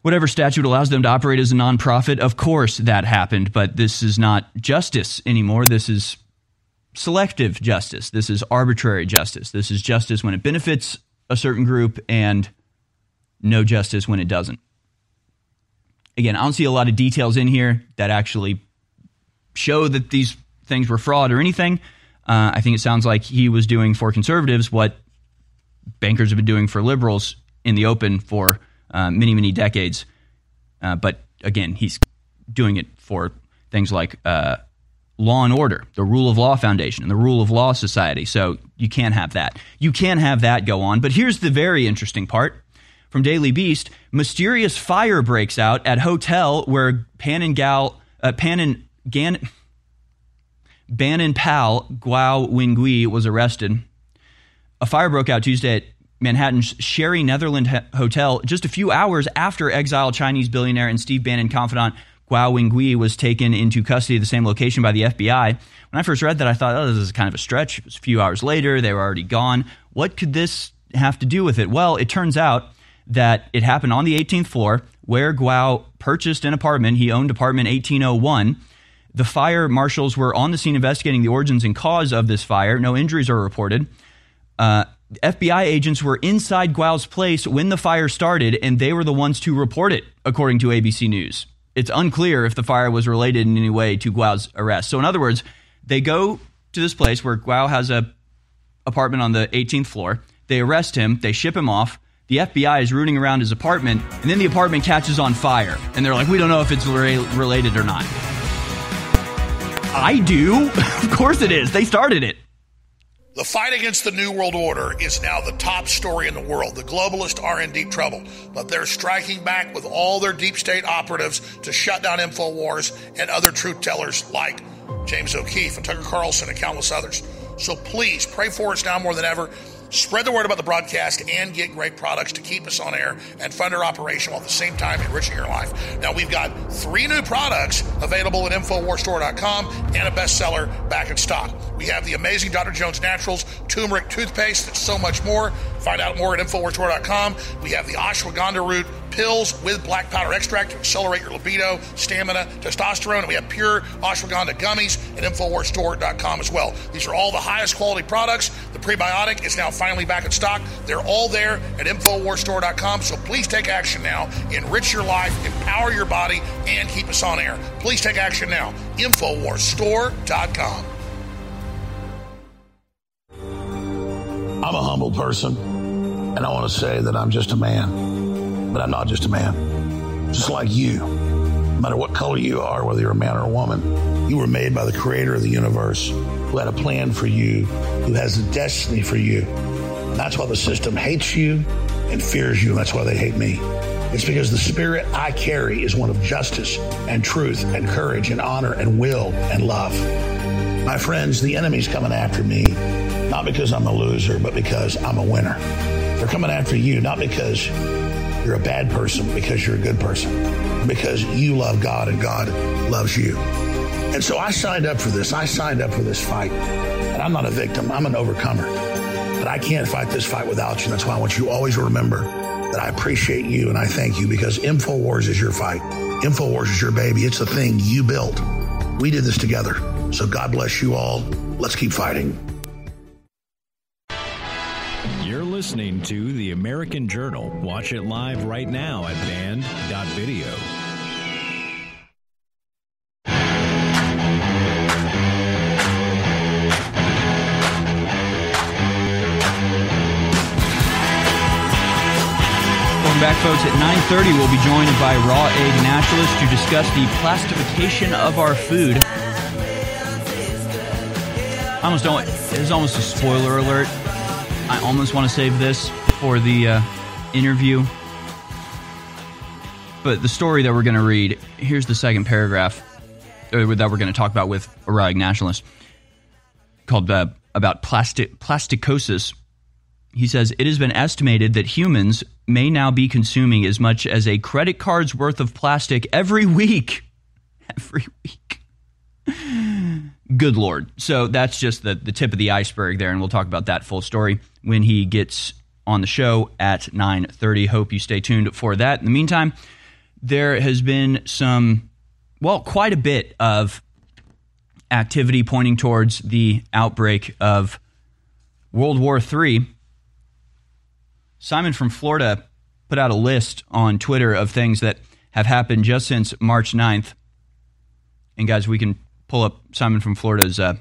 whatever statute allows them to operate as a nonprofit. Of course, that happened, but this is not justice anymore. This is selective justice. This is arbitrary justice. This is justice when it benefits a certain group and no justice when it doesn't. Again, I don't see a lot of details in here that actually show that these things were fraud or anything. Uh, I think it sounds like he was doing for conservatives what bankers have been doing for liberals in the open for uh, many, many decades. Uh, but again, he's doing it for things like uh, law and order, the Rule of Law Foundation, and the Rule of Law Society. So you can't have that. You can't have that go on. But here's the very interesting part from Daily Beast mysterious fire breaks out at hotel where Pan and Gal, uh, Pan and Gan. Bannon pal Guo Wengui was arrested. A fire broke out Tuesday at Manhattan's Sherry Netherland Hotel just a few hours after exiled Chinese billionaire and Steve Bannon confidant Guo Wengui was taken into custody at the same location by the FBI. When I first read that, I thought, oh, this is kind of a stretch. It was a few hours later. They were already gone. What could this have to do with it? Well, it turns out that it happened on the 18th floor where Guo purchased an apartment. He owned apartment 1801. The fire marshals were on the scene investigating the origins and cause of this fire. No injuries are reported. Uh, FBI agents were inside Guo's place when the fire started, and they were the ones to report it, according to ABC News. It's unclear if the fire was related in any way to Guo's arrest. So, in other words, they go to this place where Guo has a apartment on the 18th floor. They arrest him. They ship him off. The FBI is rooting around his apartment, and then the apartment catches on fire. And they're like, we don't know if it's re- related or not. I do. of course it is. They started it. The fight against the New World Order is now the top story in the world. The globalists are in deep trouble, but they're striking back with all their deep state operatives to shut down InfoWars and other truth tellers like James O'Keefe and Tucker Carlson and countless others. So please pray for us now more than ever. Spread the word about the broadcast and get great products to keep us on air and fund our operation while at the same time enriching your life. Now, we've got three new products available at InfoWarsStore.com and a bestseller back in stock. We have the amazing Dr. Jones Naturals turmeric toothpaste and so much more. Find out more at InfoWarsStore.com. We have the ashwagandha root pills with black pepper extract to accelerate your libido, stamina, testosterone. And we have pure ashwagandha gummies at InfoWarsStore.com as well. These are all the highest quality products. The prebiotic is now finally back in stock. They're all there at InfoWarsStore.com. So please take action now. Enrich your life, empower your body, and keep us on air. Please take action now. InfoWarsStore.com. I'm a humble person, and I want to say that I'm just a man. But I'm not just a man. Just like you. No matter what color you are, whether you're a man or a woman, you were made by the creator of the universe who had a plan for you, who has a destiny for you. And that's why the system hates you and fears you, and that's why they hate me. It's because the spirit I carry is one of justice and truth and courage and honor and will and love. My friends, the enemy's coming after me, not because I'm a loser, but because I'm a winner. They're coming after you, not because you're a bad person, because you're a good person, because you love God and God loves you. And so I signed up for this. I signed up for this fight. And I'm not a victim, I'm an overcomer. But I can't fight this fight without you. That's why I want you to always remember that I appreciate you and I thank you because InfoWars is your fight. InfoWars is your baby. It's the thing you built. We did this together. So God bless you all. Let's keep fighting. Listening to The American Journal. Watch it live right now at banned.video. Welcome back, folks. At 9.30, we'll be joined by raw egg nationalists to discuss the plastification of our food. I almost don't. It's almost a spoiler alert. I almost want to save this for the uh, interview. But the story that we're going to read here's the second paragraph uh, that we're going to talk about with Raw Egg Nationalist called uh, about plastic plasticosis. He says it has been estimated that humans may now be consuming as much as a credit card's worth of plastic every week. Every week. Good Lord. So that's just the, the tip of the iceberg there, and we'll talk about that full story when he gets on the show at 9.30. Hope you stay tuned for that. In the meantime, there has been some, well, quite a bit of activity pointing towards the outbreak of World War III. Simon from Florida put out a list on Twitter of things that have happened just since March 9th. And guys, we can pull up Simon from Florida's uh,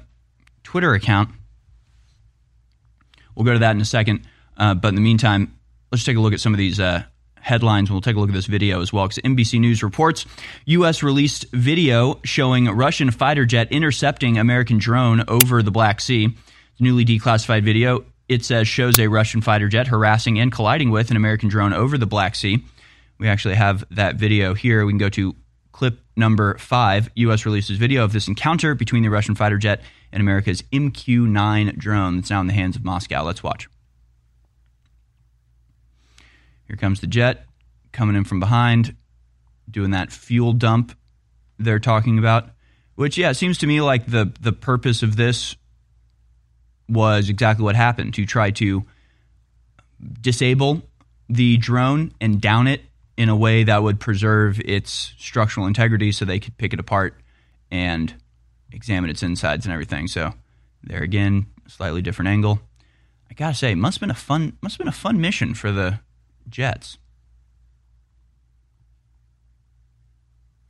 Twitter account. We'll go to that in a second. Uh, but in the meantime, let's take a look at some of these uh, headlines. We'll take a look at this video as well. Because NBC News reports U.S. released video showing Russian fighter jet intercepting American drone over the Black Sea. Newly declassified video. It says shows a Russian fighter jet harassing and colliding with an American drone over the Black Sea. We actually have that video here. We can go to clip number five. U.S. releases video of this encounter between the Russian fighter jet and America's MQ 9 drone that's now in the hands of Moscow. Let's watch. Here comes the jet coming in from behind, doing that fuel dump they're talking about. Which, yeah, it seems to me like the the purpose of this was exactly what happened to try to disable the drone and down it in a way that would preserve its structural integrity so they could pick it apart and examine its insides and everything. So there again, slightly different angle. I gotta say, must have been a fun must have been a fun mission for the Jets.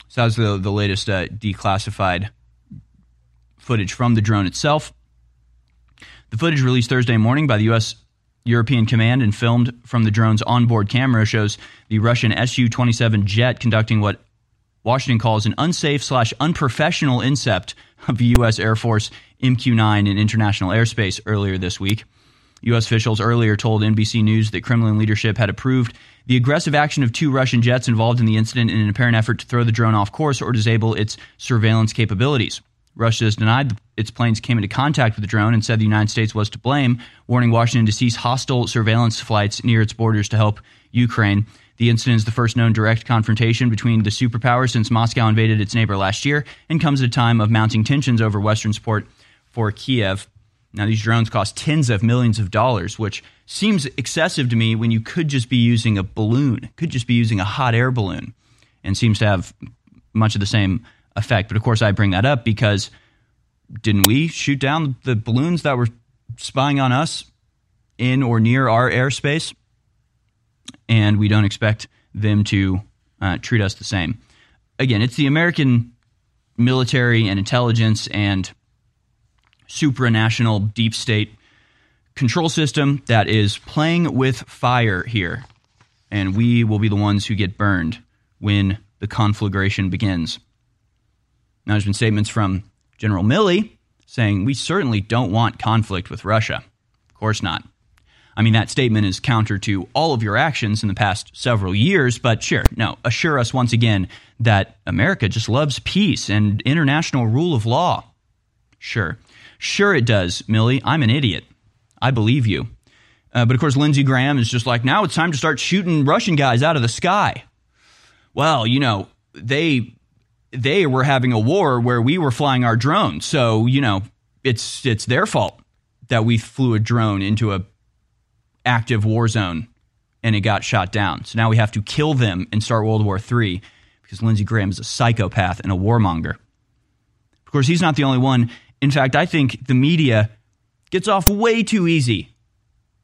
So that was the, the latest uh, declassified footage from the drone itself. The footage released Thursday morning by the U.S. European Command and filmed from the drone's onboard camera shows the Russian Su 27 jet conducting what Washington calls an unsafe slash unprofessional incept of the U.S. Air Force MQ 9 in international airspace earlier this week. U.S. officials earlier told NBC News that Kremlin leadership had approved the aggressive action of two Russian jets involved in the incident in an apparent effort to throw the drone off course or disable its surveillance capabilities. Russia has denied its planes came into contact with the drone and said the United States was to blame, warning Washington to cease hostile surveillance flights near its borders to help Ukraine. The incident is the first known direct confrontation between the superpowers since Moscow invaded its neighbor last year and comes at a time of mounting tensions over Western support for Kiev. Now, these drones cost tens of millions of dollars, which seems excessive to me when you could just be using a balloon, could just be using a hot air balloon, and seems to have much of the same effect. But of course, I bring that up because didn't we shoot down the balloons that were spying on us in or near our airspace? And we don't expect them to uh, treat us the same. Again, it's the American military and intelligence and supranational deep state control system that is playing with fire here. And we will be the ones who get burned when the conflagration begins. Now, there's been statements from General Milley saying we certainly don't want conflict with Russia. Of course not. I mean, that statement is counter to all of your actions in the past several years, but sure, no, assure us once again that America just loves peace and international rule of law. Sure. Sure, it does, Milley. I'm an idiot. I believe you. Uh, but of course, Lindsey Graham is just like, now it's time to start shooting Russian guys out of the sky. Well, you know, they they were having a war where we were flying our drone. So, you know, it's it's their fault that we flew a drone into a active war zone and it got shot down. So now we have to kill them and start World War III because Lindsey Graham is a psychopath and a warmonger. Of course, he's not the only one. In fact, I think the media gets off way too easy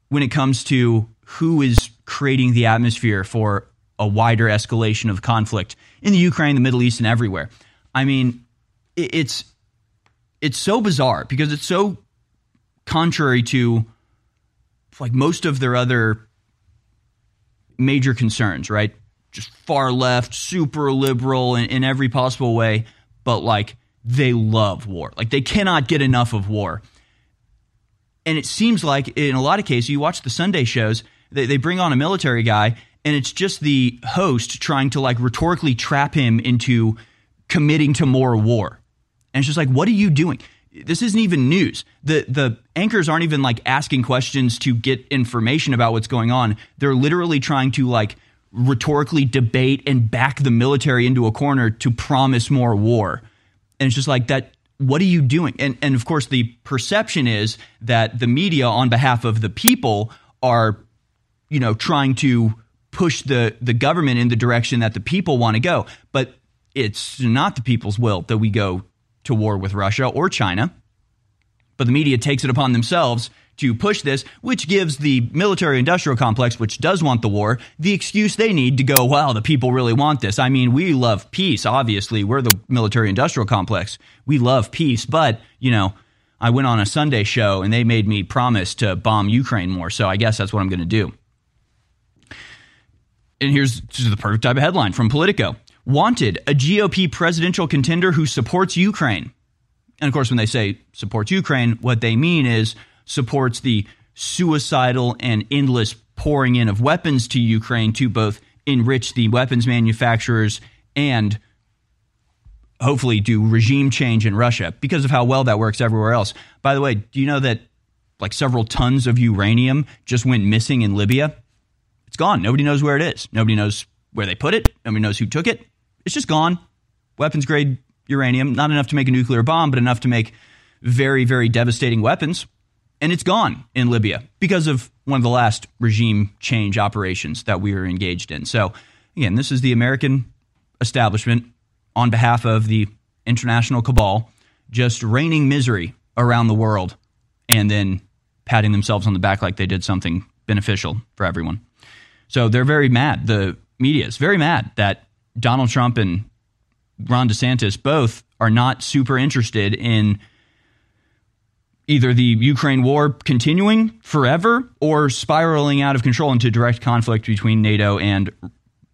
when it comes to who is creating the atmosphere for a wider escalation of conflict in the Ukraine, the Middle East, and everywhere. I mean, it's it's so bizarre because it's so contrary to like most of their other major concerns, right? Just far left, super liberal in, in every possible way, but like they love war. Like they cannot get enough of war. And it seems like in a lot of cases, you watch the Sunday shows, they, they bring on a military guy, and it's just the host trying to like rhetorically trap him into committing to more war. And it's just like, what are you doing? This isn't even news. The the anchors aren't even like asking questions to get information about what's going on. They're literally trying to like rhetorically debate and back the military into a corner to promise more war. And it's just like that what are you doing? And and of course the perception is that the media on behalf of the people are you know trying to push the the government in the direction that the people want to go. But it's not the people's will that we go to war with Russia or China. But the media takes it upon themselves to push this, which gives the military industrial complex, which does want the war, the excuse they need to go, well, the people really want this. I mean, we love peace, obviously. We're the military industrial complex. We love peace, but, you know, I went on a Sunday show and they made me promise to bomb Ukraine more. So I guess that's what I'm going to do. And here's the perfect type of headline from Politico Wanted, a GOP presidential contender who supports Ukraine. And of course, when they say supports Ukraine, what they mean is supports the suicidal and endless pouring in of weapons to Ukraine to both enrich the weapons manufacturers and hopefully do regime change in Russia because of how well that works everywhere else. By the way, do you know that like several tons of uranium just went missing in Libya? It's gone. Nobody knows where it is. Nobody knows where they put it. Nobody knows who took it. It's just gone. Weapons grade uranium, not enough to make a nuclear bomb, but enough to make very, very devastating weapons. And it's gone in Libya because of one of the last regime change operations that we were engaged in. So, again, this is the American establishment on behalf of the international cabal just raining misery around the world and then patting themselves on the back like they did something beneficial for everyone. So they're very mad. The media is very mad that Donald Trump and Ron DeSantis both are not super interested in either the Ukraine war continuing forever or spiraling out of control into direct conflict between NATO and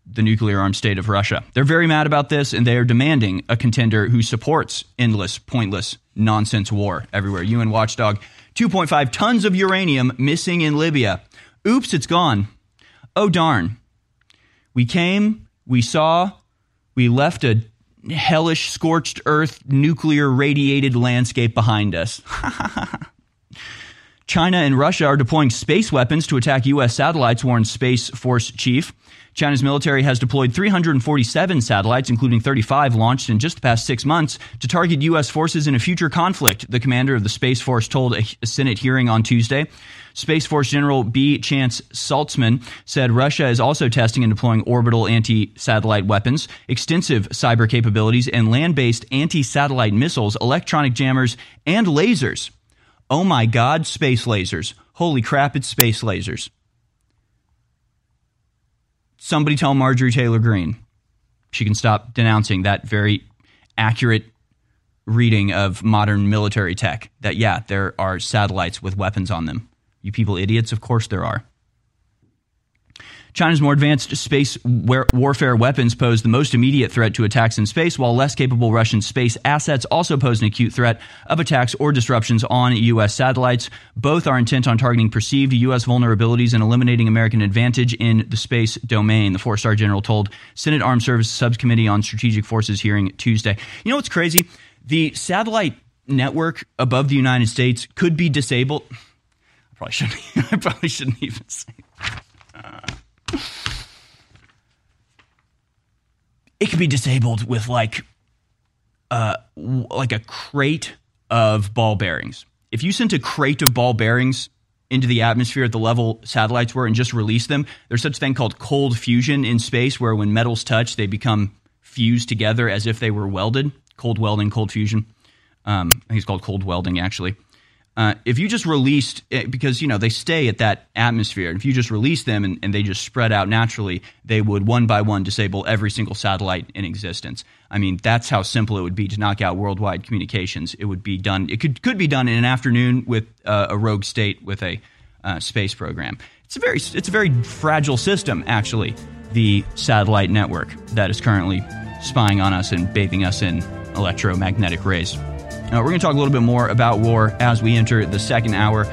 the nuclear armed state of Russia. They're very mad about this and they are demanding a contender who supports endless, pointless, nonsense war everywhere. UN Watchdog 2.5 tons of uranium missing in Libya. Oops, it's gone. Oh, darn. We came, we saw, we left a hellish, scorched earth, nuclear radiated landscape behind us. China and Russia are deploying space weapons to attack U.S. satellites, warned Space Force chief. China's military has deployed 347 satellites, including 35 launched in just the past six months, to target U.S. forces in a future conflict, the commander of the Space Force told a Senate hearing on Tuesday. Space Force General B. Chance Saltzman said Russia is also testing and deploying orbital anti satellite weapons, extensive cyber capabilities, and land based anti satellite missiles, electronic jammers, and lasers. Oh my God, space lasers. Holy crap, it's space lasers. Somebody tell Marjorie Taylor Greene she can stop denouncing that very accurate reading of modern military tech that, yeah, there are satellites with weapons on them. You people idiots? Of course there are. China's more advanced space warfare weapons pose the most immediate threat to attacks in space, while less capable Russian space assets also pose an acute threat of attacks or disruptions on U.S. satellites. Both are intent on targeting perceived U.S. vulnerabilities and eliminating American advantage in the space domain, the four star general told Senate Armed Services Subcommittee on Strategic Forces hearing Tuesday. You know what's crazy? The satellite network above the United States could be disabled probably shouldn't. I probably shouldn't even say. Uh, it could be disabled with like, uh, like a crate of ball bearings. If you sent a crate of ball bearings into the atmosphere at the level satellites were and just release them, there's such a thing called cold fusion in space, where when metals touch, they become fused together as if they were welded. Cold welding, cold fusion. Um, I think it's called cold welding, actually. Uh, if you just released, eh, because you know they stay at that atmosphere, if you just release them and, and, they just spread out naturally, they would one by one disable every single satellite in existence. I mean, that's how simple it would be to knock out worldwide communications. It would be done. It could could be done in an afternoon with uh, a rogue state with a uh, space program. It's a very it's a very fragile system, actually. The satellite network that is currently spying on us and bathing us in electromagnetic rays. Uh, we're going to talk a little bit more about war as we enter the second hour.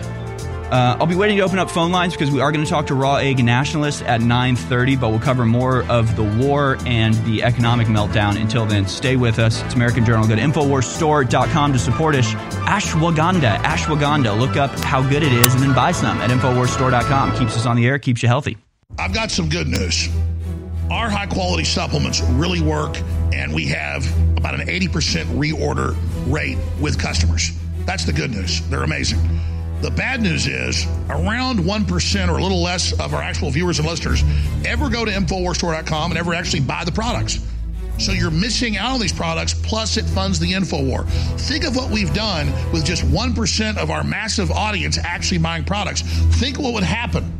Uh, I'll be waiting to open up phone lines because we are going to talk to raw egg nationalists at 9:30, but we'll cover more of the war and the economic meltdown. Until then, stay with us. It's American Journal. Go to InfoWarsStore.com to support us. Ashwagandha, ashwagandha. Look up how good it is and then buy some at InfoWarsStore.com. Keeps us on the air, keeps you healthy. I've got some good news. Our high quality supplements really work, and we have about an 80% reorder rate with customers. That's the good news. They're amazing. The bad news is around 1% or a little less of our actual viewers and listeners ever go to InfoWarsStore.com and ever actually buy the products. So you're missing out on these products, plus it funds the InfoWar. Think of what we've done with just 1% of our massive audience actually buying products. Think what would happen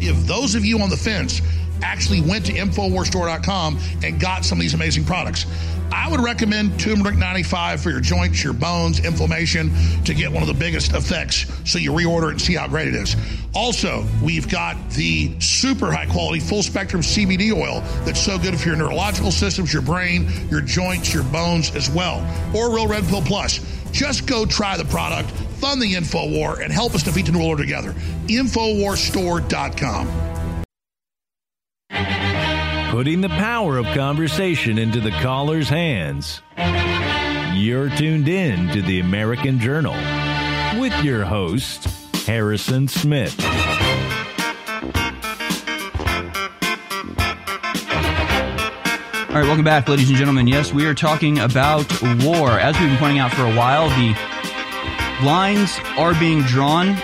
if those of you on the fence actually went to InfoWarsStore.com and got some of these amazing products. I would recommend turmeric 95 for your joints, your bones, inflammation to get one of the biggest effects so you reorder it and see how great it is. Also, we've got the super high quality full spectrum CBD oil that's so good for your neurological systems, your brain, your joints, your bones as well. Or Real Red Pill Plus. Just go try the product, fund the InfoWar, and help us defeat the New World together. InfoWarsStore.com. Putting the power of conversation into the caller's hands. You're tuned in to the American Journal with your host, Harrison Smith. All right, welcome back, ladies and gentlemen. Yes, we are talking about war. As we've been pointing out for a while, the lines are being drawn,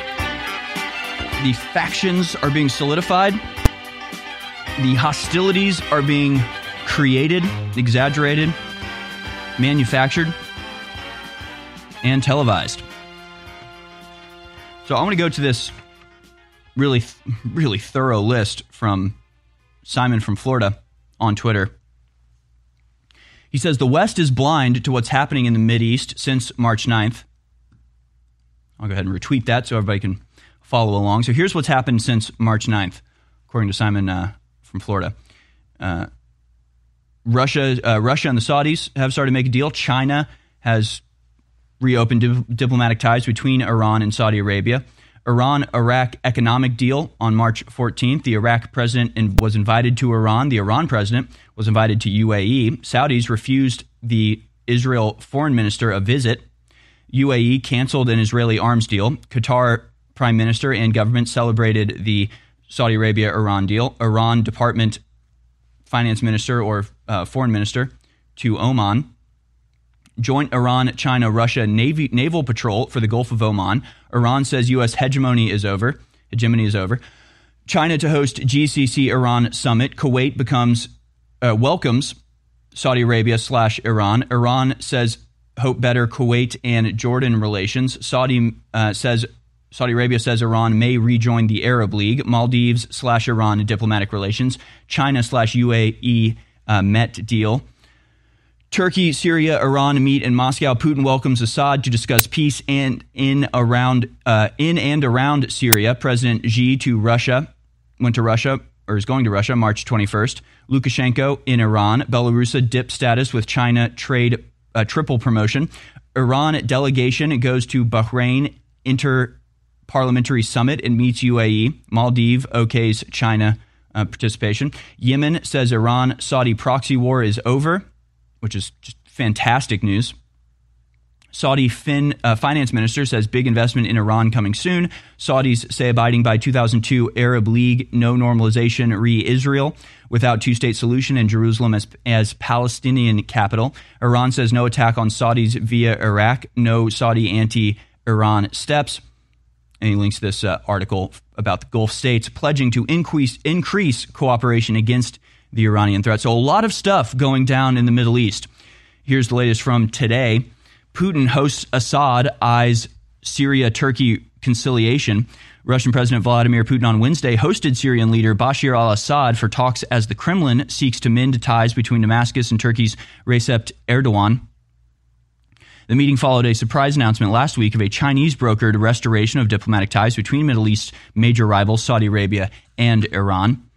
the factions are being solidified, the hostilities are being created, exaggerated, manufactured, and televised. So I want to go to this really, really thorough list from Simon from Florida on Twitter. He says the West is blind to what's happening in the Mideast since March 9th. I'll go ahead and retweet that so everybody can follow along. So here's what's happened since March 9th, according to Simon uh, from Florida. Uh, Russia, uh, Russia and the Saudis have started to make a deal. China has reopened di- diplomatic ties between Iran and Saudi Arabia. Iran Iraq economic deal on March 14th. The Iraq president in, was invited to Iran. The Iran president was invited to UAE. Saudis refused the Israel foreign minister a visit. UAE canceled an Israeli arms deal. Qatar prime minister and government celebrated the Saudi Arabia Iran deal. Iran department finance minister or uh, foreign minister to Oman joint Iran China Russia Navy, naval patrol for the Gulf of Oman. Iran says U.S. hegemony is over. Hegemony is over. China to host GCC Iran summit. Kuwait becomes uh, welcomes Saudi Arabia slash Iran. Iran says hope better Kuwait and Jordan relations. Saudi uh, says Saudi Arabia says Iran may rejoin the Arab League. Maldives slash Iran diplomatic relations. China slash UAE uh, Met deal. Turkey, Syria, Iran meet in Moscow. Putin welcomes Assad to discuss peace and in around uh, in and around Syria. President Xi to Russia went to Russia or is going to Russia March 21st. Lukashenko in Iran. Belarus dip status with China trade uh, triple promotion. Iran delegation goes to Bahrain inter parliamentary summit and meets UAE. Maldives okays China uh, participation. Yemen says Iran Saudi proxy war is over which is just fantastic news. Saudi fin, uh, finance minister says big investment in Iran coming soon. Saudis say abiding by 2002 Arab League no normalization re Israel without two state solution and Jerusalem as, as Palestinian capital. Iran says no attack on Saudis via Iraq, no Saudi anti Iran steps. And he links this uh, article about the Gulf states pledging to increase, increase cooperation against the Iranian threat. So, a lot of stuff going down in the Middle East. Here's the latest from today Putin hosts Assad, eyes Syria Turkey conciliation. Russian President Vladimir Putin on Wednesday hosted Syrian leader Bashar al Assad for talks as the Kremlin seeks to mend ties between Damascus and Turkey's Recep Erdogan. The meeting followed a surprise announcement last week of a Chinese brokered restoration of diplomatic ties between Middle East major rivals Saudi Arabia and Iran.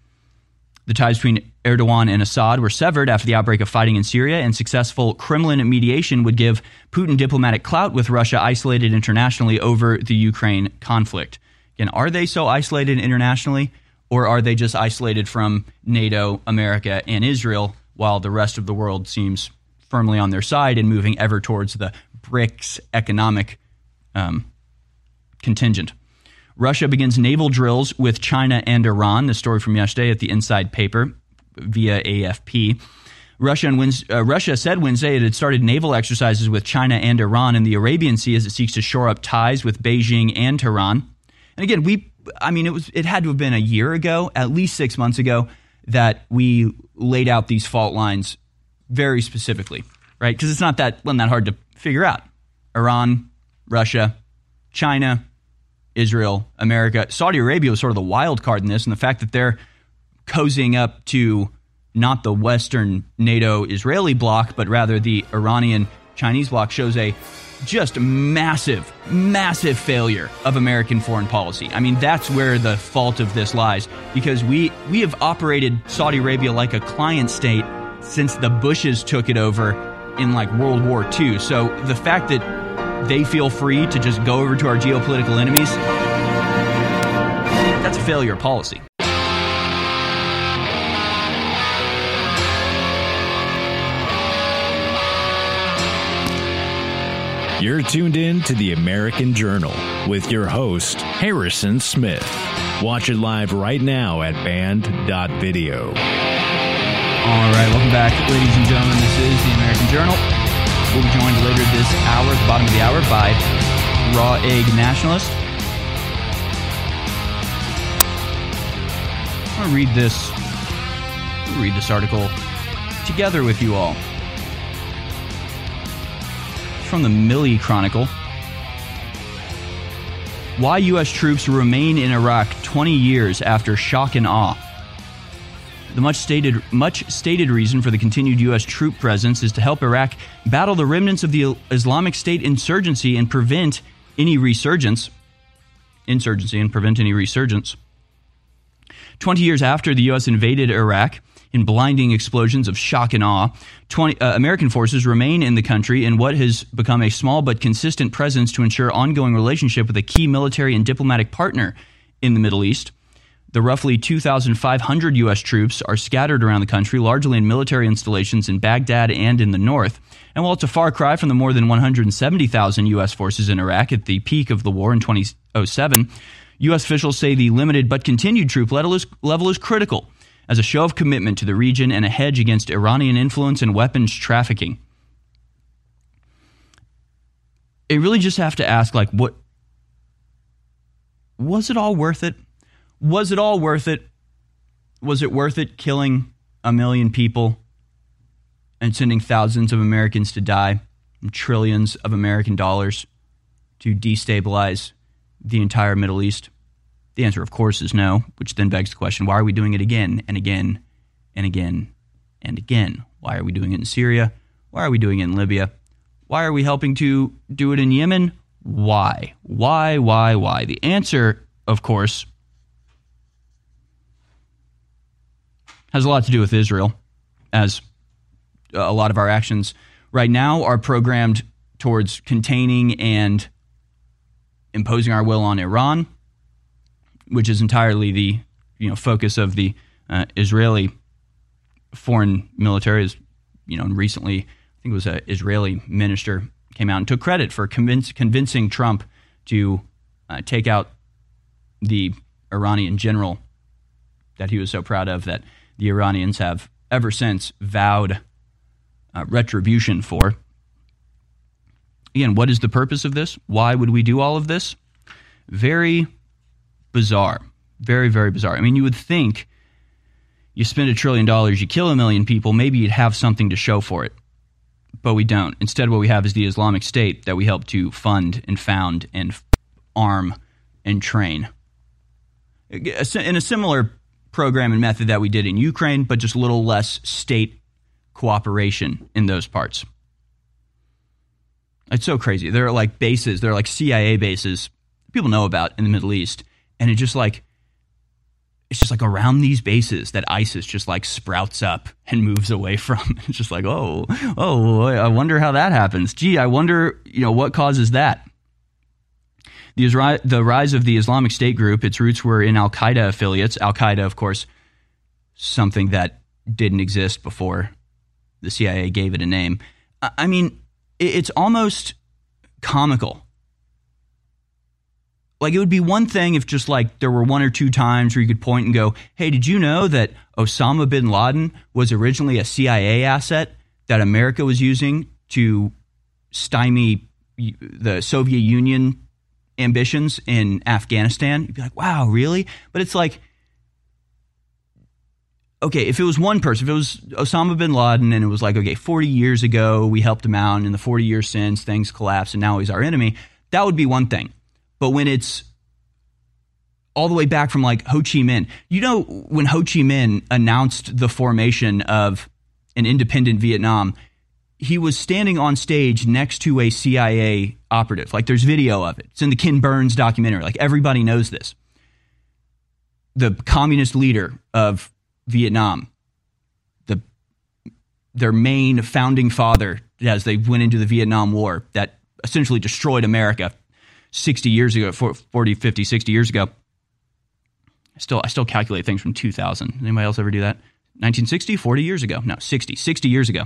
The ties between Erdogan and Assad were severed after the outbreak of fighting in Syria, and successful Kremlin mediation would give Putin diplomatic clout with Russia isolated internationally over the Ukraine conflict. Again, are they so isolated internationally, or are they just isolated from NATO, America, and Israel, while the rest of the world seems firmly on their side and moving ever towards the BRICS economic um, contingent? Russia begins naval drills with China and Iran. The story from yesterday at the Inside Paper via AFP. Russia, and uh, Russia said Wednesday it had started naval exercises with China and Iran in the Arabian Sea as it seeks to shore up ties with Beijing and Tehran. And again, we, I mean, it was it had to have been a year ago, at least six months ago, that we laid out these fault lines very specifically, right? Because it's not that wasn't hard to figure out. Iran, Russia, China, Israel, America, Saudi Arabia was sort of the wild card in this, and the fact that they're cozying up to not the Western NATO Israeli bloc, but rather the Iranian Chinese bloc shows a just massive, massive failure of American foreign policy. I mean, that's where the fault of this lies because we we have operated Saudi Arabia like a client state since the Bushes took it over in like World War II. So the fact that they feel free to just go over to our geopolitical enemies that's a failure of policy. You're tuned in to the American Journal with your host, Harrison Smith. Watch it live right now at banned.video. All right, welcome back, ladies and gentlemen. This is the American Journal. We'll be joined later this hour, at the bottom of the hour, by Raw Egg Nationalist. I want to read this, read this article together with you all from the Milli Chronicle. Why U.S. troops remain in Iraq 20 years after shock and awe. The much stated, much stated reason for the continued U.S. troop presence is to help Iraq battle the remnants of the Islamic State insurgency and prevent any resurgence. Insurgency and prevent any resurgence. 20 years after the U.S. invaded Iraq, in blinding explosions of shock and awe. 20, uh, American forces remain in the country in what has become a small but consistent presence to ensure ongoing relationship with a key military and diplomatic partner in the Middle East. The roughly 2,500 U.S. troops are scattered around the country, largely in military installations in Baghdad and in the north. And while it's a far cry from the more than 170,000 U.S. forces in Iraq at the peak of the war in 2007, U.S. officials say the limited but continued troop level is, level is critical as a show of commitment to the region and a hedge against Iranian influence and weapons trafficking. You really just have to ask, like, what was it all worth it? Was it all worth it? Was it worth it killing a million people and sending thousands of Americans to die and trillions of American dollars to destabilize the entire Middle East? The answer, of course, is no, which then begs the question why are we doing it again and again and again and again? Why are we doing it in Syria? Why are we doing it in Libya? Why are we helping to do it in Yemen? Why? Why, why, why? The answer, of course, has a lot to do with Israel, as a lot of our actions right now are programmed towards containing and imposing our will on Iran which is entirely the you know focus of the uh, Israeli foreign military. Is you know, and recently I think it was an Israeli minister came out and took credit for convince, convincing Trump to uh, take out the Iranian general that he was so proud of that the Iranians have ever since vowed uh, retribution for. Again, what is the purpose of this? Why would we do all of this? Very bizarre. Very, very bizarre. I mean, you would think you spend a trillion dollars, you kill a million people, maybe you'd have something to show for it. But we don't. Instead, what we have is the Islamic State that we help to fund and found and arm and train. In a similar program and method that we did in Ukraine, but just a little less state cooperation in those parts. It's so crazy. There are like bases, there are like CIA bases people know about in the Middle East and it just like it's just like around these bases that ISIS just like sprouts up and moves away from. It's just like, oh, oh, I wonder how that happens. Gee, I wonder, you know, what causes that. The, the rise of the Islamic State group, its roots were in Al Qaeda affiliates. Al Qaeda, of course, something that didn't exist before the CIA gave it a name. I mean, it's almost comical. Like, it would be one thing if just like there were one or two times where you could point and go, hey, did you know that Osama bin Laden was originally a CIA asset that America was using to stymie the Soviet Union ambitions in Afghanistan? You'd be like, wow, really? But it's like, okay, if it was one person, if it was Osama bin Laden and it was like, okay, 40 years ago, we helped him out, and in the 40 years since, things collapsed, and now he's our enemy, that would be one thing. But when it's all the way back from like Ho Chi Minh, you know, when Ho Chi Minh announced the formation of an independent Vietnam, he was standing on stage next to a CIA operative. Like there's video of it. It's in the Ken Burns documentary. Like everybody knows this. The communist leader of Vietnam, the their main founding father as they went into the Vietnam War that essentially destroyed America 60 years ago, 40, 50, 60 years ago. I still I still calculate things from 2000. Anybody else ever do that? 1960, 40 years ago. No, 60, 60 years ago.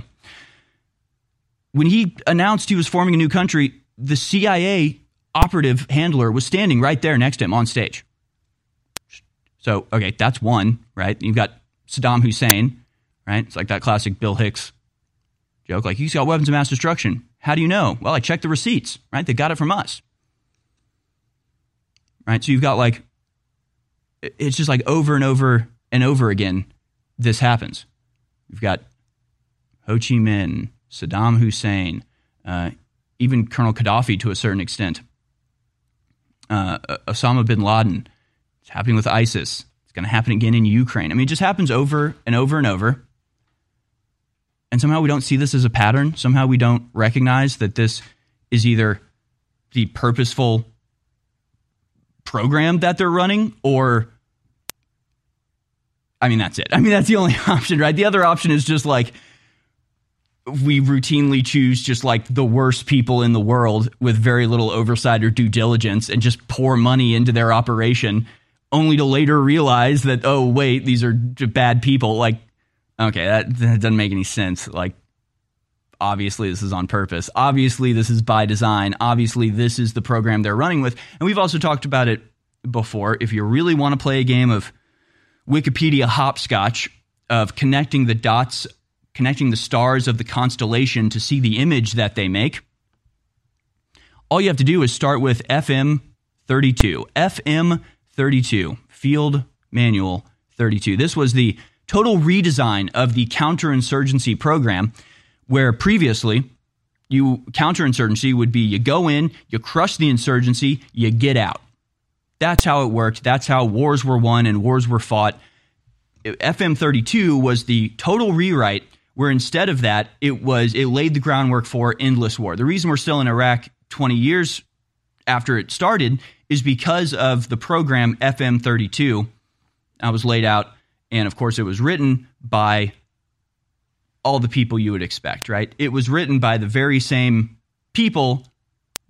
When he announced he was forming a new country, the CIA operative handler was standing right there next to him on stage. So, okay, that's one, right? You've got Saddam Hussein, right? It's like that classic Bill Hicks joke. Like, he's got weapons of mass destruction. How do you know? Well, I checked the receipts, right? They got it from us. Right? So you've got like, it's just like over and over and over again, this happens. You've got Ho Chi Minh, Saddam Hussein, uh, even Colonel Gaddafi to a certain extent, uh, Osama bin Laden. It's happening with ISIS. It's going to happen again in Ukraine. I mean, it just happens over and over and over. And somehow we don't see this as a pattern. Somehow we don't recognize that this is either the purposeful program that they're running or I mean that's it. I mean that's the only option, right? The other option is just like we routinely choose just like the worst people in the world with very little oversight or due diligence and just pour money into their operation only to later realize that oh wait these are bad people. Like okay that, that doesn't make any sense. Like obviously this is on purpose. Obviously this is by design. Obviously this is the program they're running with. And we've also talked about it before. If you really want to play a game of wikipedia hopscotch of connecting the dots connecting the stars of the constellation to see the image that they make all you have to do is start with fm 32 fm 32 field manual 32 this was the total redesign of the counterinsurgency program where previously you counterinsurgency would be you go in, you crush the insurgency, you get out. That's how it worked. That's how wars were won and wars were fought. FM 32 was the total rewrite where instead of that, it was it laid the groundwork for endless war. The reason we're still in Iraq 20 years after it started is because of the program FM 32. I was laid out and of course it was written by all the people you would expect, right? It was written by the very same people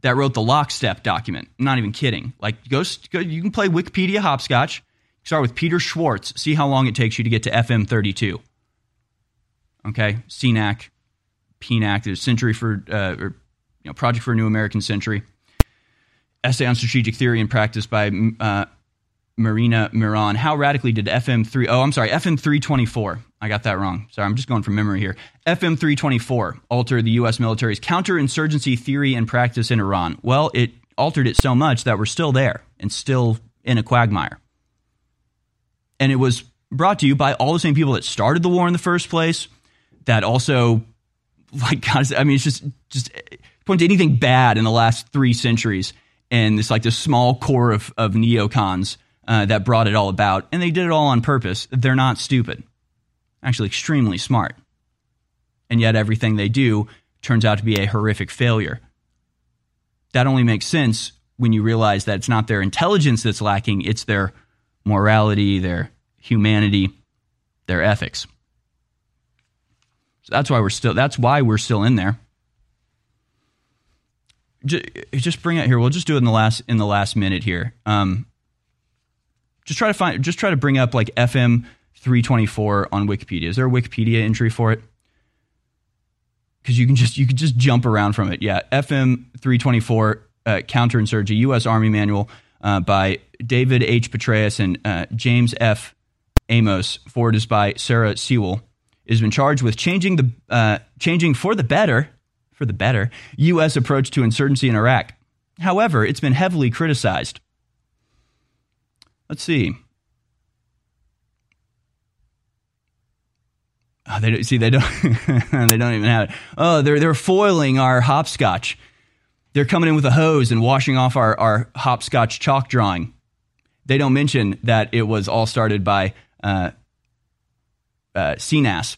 that wrote the lockstep document. I'm not even kidding. Like, go, go you can play Wikipedia hopscotch. Start with Peter Schwartz. See how long it takes you to get to FM 32. Okay, CNAS, PNAC, the Century for, uh, or, you know, Project for a New American Century. Essay on Strategic Theory and Practice by uh, Marina Miron. How radically did FM 3, oh, I'm sorry, FM 324. I got that wrong. Sorry, I'm just going from memory here. FM 324 altered the U.S. military's counterinsurgency theory and practice in Iran. Well, it altered it so much that we're still there and still in a quagmire. And it was brought to you by all the same people that started the war in the first place, that also, like, God, I mean, it's just, just point to anything bad in the last three centuries. And it's like this small core of, of neocons uh, that brought it all about. And they did it all on purpose. They're not stupid actually extremely smart. And yet everything they do turns out to be a horrific failure. That only makes sense when you realize that it's not their intelligence that's lacking, it's their morality, their humanity, their ethics. So that's why we're still that's why we're still in there. just, bring it here. We'll just do it in the last in the last minute here. Um, just try to find. Just try to bring up like FM 324 on Wikipedia. Is there a Wikipedia entry for it? Because you can just you can just jump around from it. Yeah, FM 324 uh, counterinsurgency U.S. Army Manual uh, by David H. Petraeus and uh, James F. Amos. Forward is by Sarah Sewall. Has been charged with changing the uh, changing for the better for the better U.S. approach to insurgency in Iraq. However, it's been heavily criticized. Let's see. Oh, they don't, see they don't they don't even have it. Oh, they're they're foiling our hopscotch. They're coming in with a hose and washing off our our hopscotch chalk drawing. They don't mention that it was all started by uh, uh, CNAS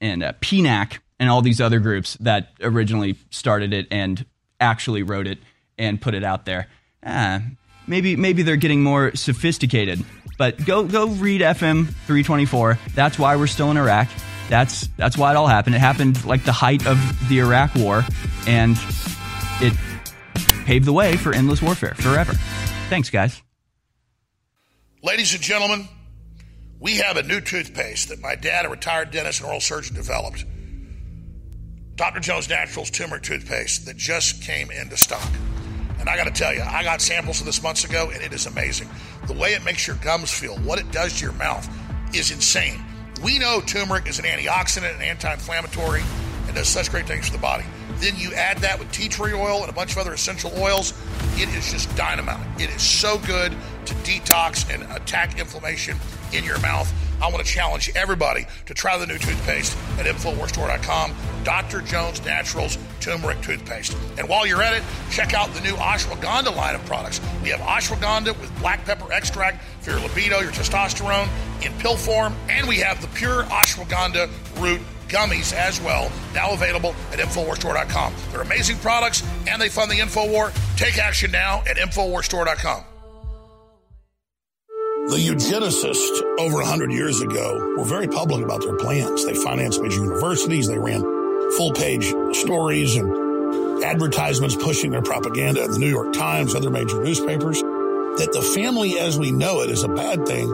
and uh, PNAC and all these other groups that originally started it and actually wrote it and put it out there. Ah, maybe maybe they're getting more sophisticated. But go go read FM 324. That's why we're still in Iraq. That's that's why it all happened. It happened like the height of the Iraq War, and it paved the way for endless warfare forever. Thanks, guys. Ladies and gentlemen, we have a new toothpaste that my dad, a retired dentist and oral surgeon, developed. Dr. Jones Naturals turmeric toothpaste that just came into stock. And I got to tell you, I got samples of this months ago, and it is amazing. The way it makes your gums feel, what it does to your mouth, is insane. We know turmeric is an antioxidant and anti inflammatory and does such great things for the body. Then you add that with tea tree oil and a bunch of other essential oils. It is just dynamite. It is so good to detox and attack inflammation in your mouth. I want to challenge everybody to try the new toothpaste at InfoWarsStore.com. Dr. Jones Naturals Turmeric Toothpaste. And while you're at it, check out the new ashwagandha line of products. We have ashwagandha with black pepper extract for your libido, your testosterone in pill form, and we have the pure ashwagandha root gummies as well, now available at InfoWarsStore.com. They're amazing products and they fund the InfoWar. Take action now at InfoWarsStore.com. The eugenicists over 100 years ago were very public about their plans. They financed major universities, they ran full page stories and advertisements pushing their propaganda in the New York Times, other major newspapers, that the family as we know it is a bad thing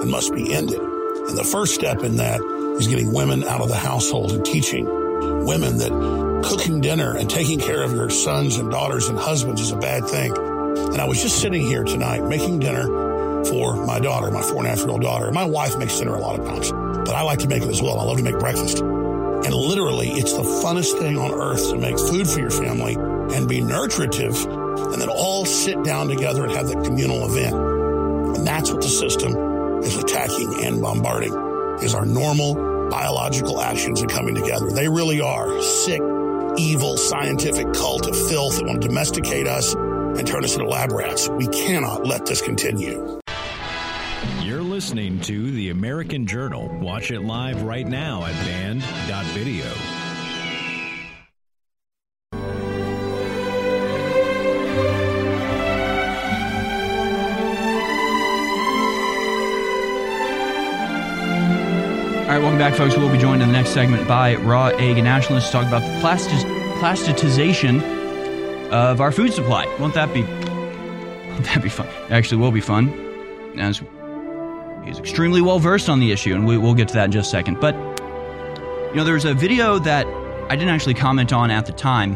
and must be ended. And the first step in that is getting women out of the household and teaching women that cooking dinner and taking care of your sons and daughters and husbands is a bad thing. And I was just sitting here tonight making dinner for my daughter, my four and a half year old daughter. My wife makes dinner a lot of times, but I like to make it as well. I love to make breakfast. And literally, it's the funnest thing on earth to make food for your family and be nurturative and then all sit down together and have that communal event. And that's what the system is attacking and bombarding is our normal biological actions are coming together. They really are sick, evil, scientific cult of filth that want to domesticate us and turn us into lab rats. We cannot let this continue. You're listening to The American Journal. Watch it live right now at banned.video. back, folks. We'll be joined in the next segment by Raw Egg and Nationalists to talk about the plastic, plasticization of our food supply. Won't that be? Won't that be fun? Actually will be fun, as he's extremely well versed on the issue, and we, we'll get to that in just a second. But you know, there's a video that I didn't actually comment on at the time.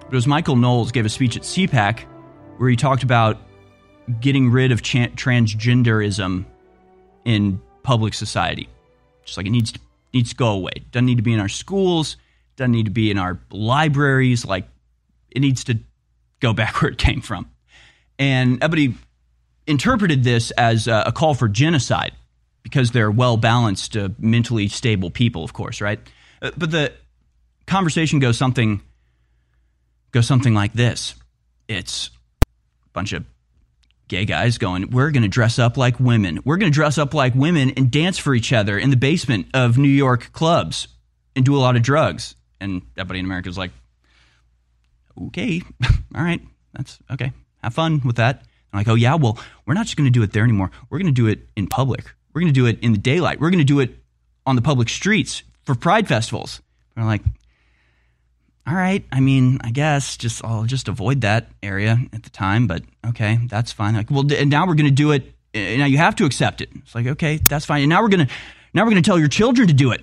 But it was Michael Knowles gave a speech at CPAC where he talked about getting rid of transgenderism in public society. Just like it needs to, needs to go away. It Doesn't need to be in our schools. Doesn't need to be in our libraries. Like it needs to go back where it came from. And everybody interpreted this as a, call for genocide because they're well balanced, uh, mentally stable people, of course, right? Uh, but the conversation goes something goes something like this. It's a bunch of gay guys going, We're going to dress up like women. We're going to dress up like women and dance for each other in the basement of New York clubs and do a lot of drugs. And everybody in America is like, Okay, all right, that's okay. Have fun with that. I'm like, Oh, yeah, well, we're not just going to do it there anymore. We're going to do it in public. We're going to do it in the daylight. We're going to do it on the public streets for pride festivals. And I'm like, all right. I mean, I guess just I'll just avoid that area at the time, but okay, that's fine. Like, well, and now we're going to do it. Now you have to accept it. It's like, okay, that's fine. And now we're going to now we're going to tell your children to do it.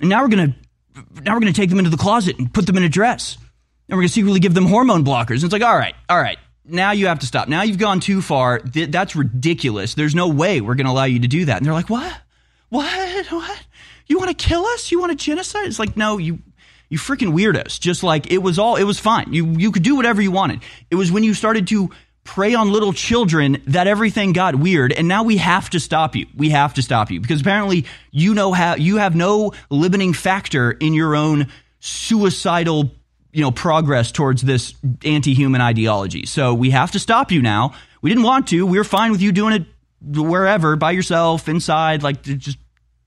And now we're going to now we're going to take them into the closet and put them in a dress. And we're going to secretly give them hormone blockers. And it's like, all right, all right. Now you have to stop. Now you've gone too far. That's ridiculous. There's no way we're going to allow you to do that. And they're like, what? What? What? You want to kill us? You want to genocide? It's like, no, you you freaking weirdos. Just like it was all, it was fine. You you could do whatever you wanted. It was when you started to prey on little children that everything got weird and now we have to stop you. We have to stop you. Because apparently you know how you have no limiting factor in your own suicidal you know progress towards this anti-human ideology. So we have to stop you now. We didn't want to. We were fine with you doing it wherever by yourself inside like just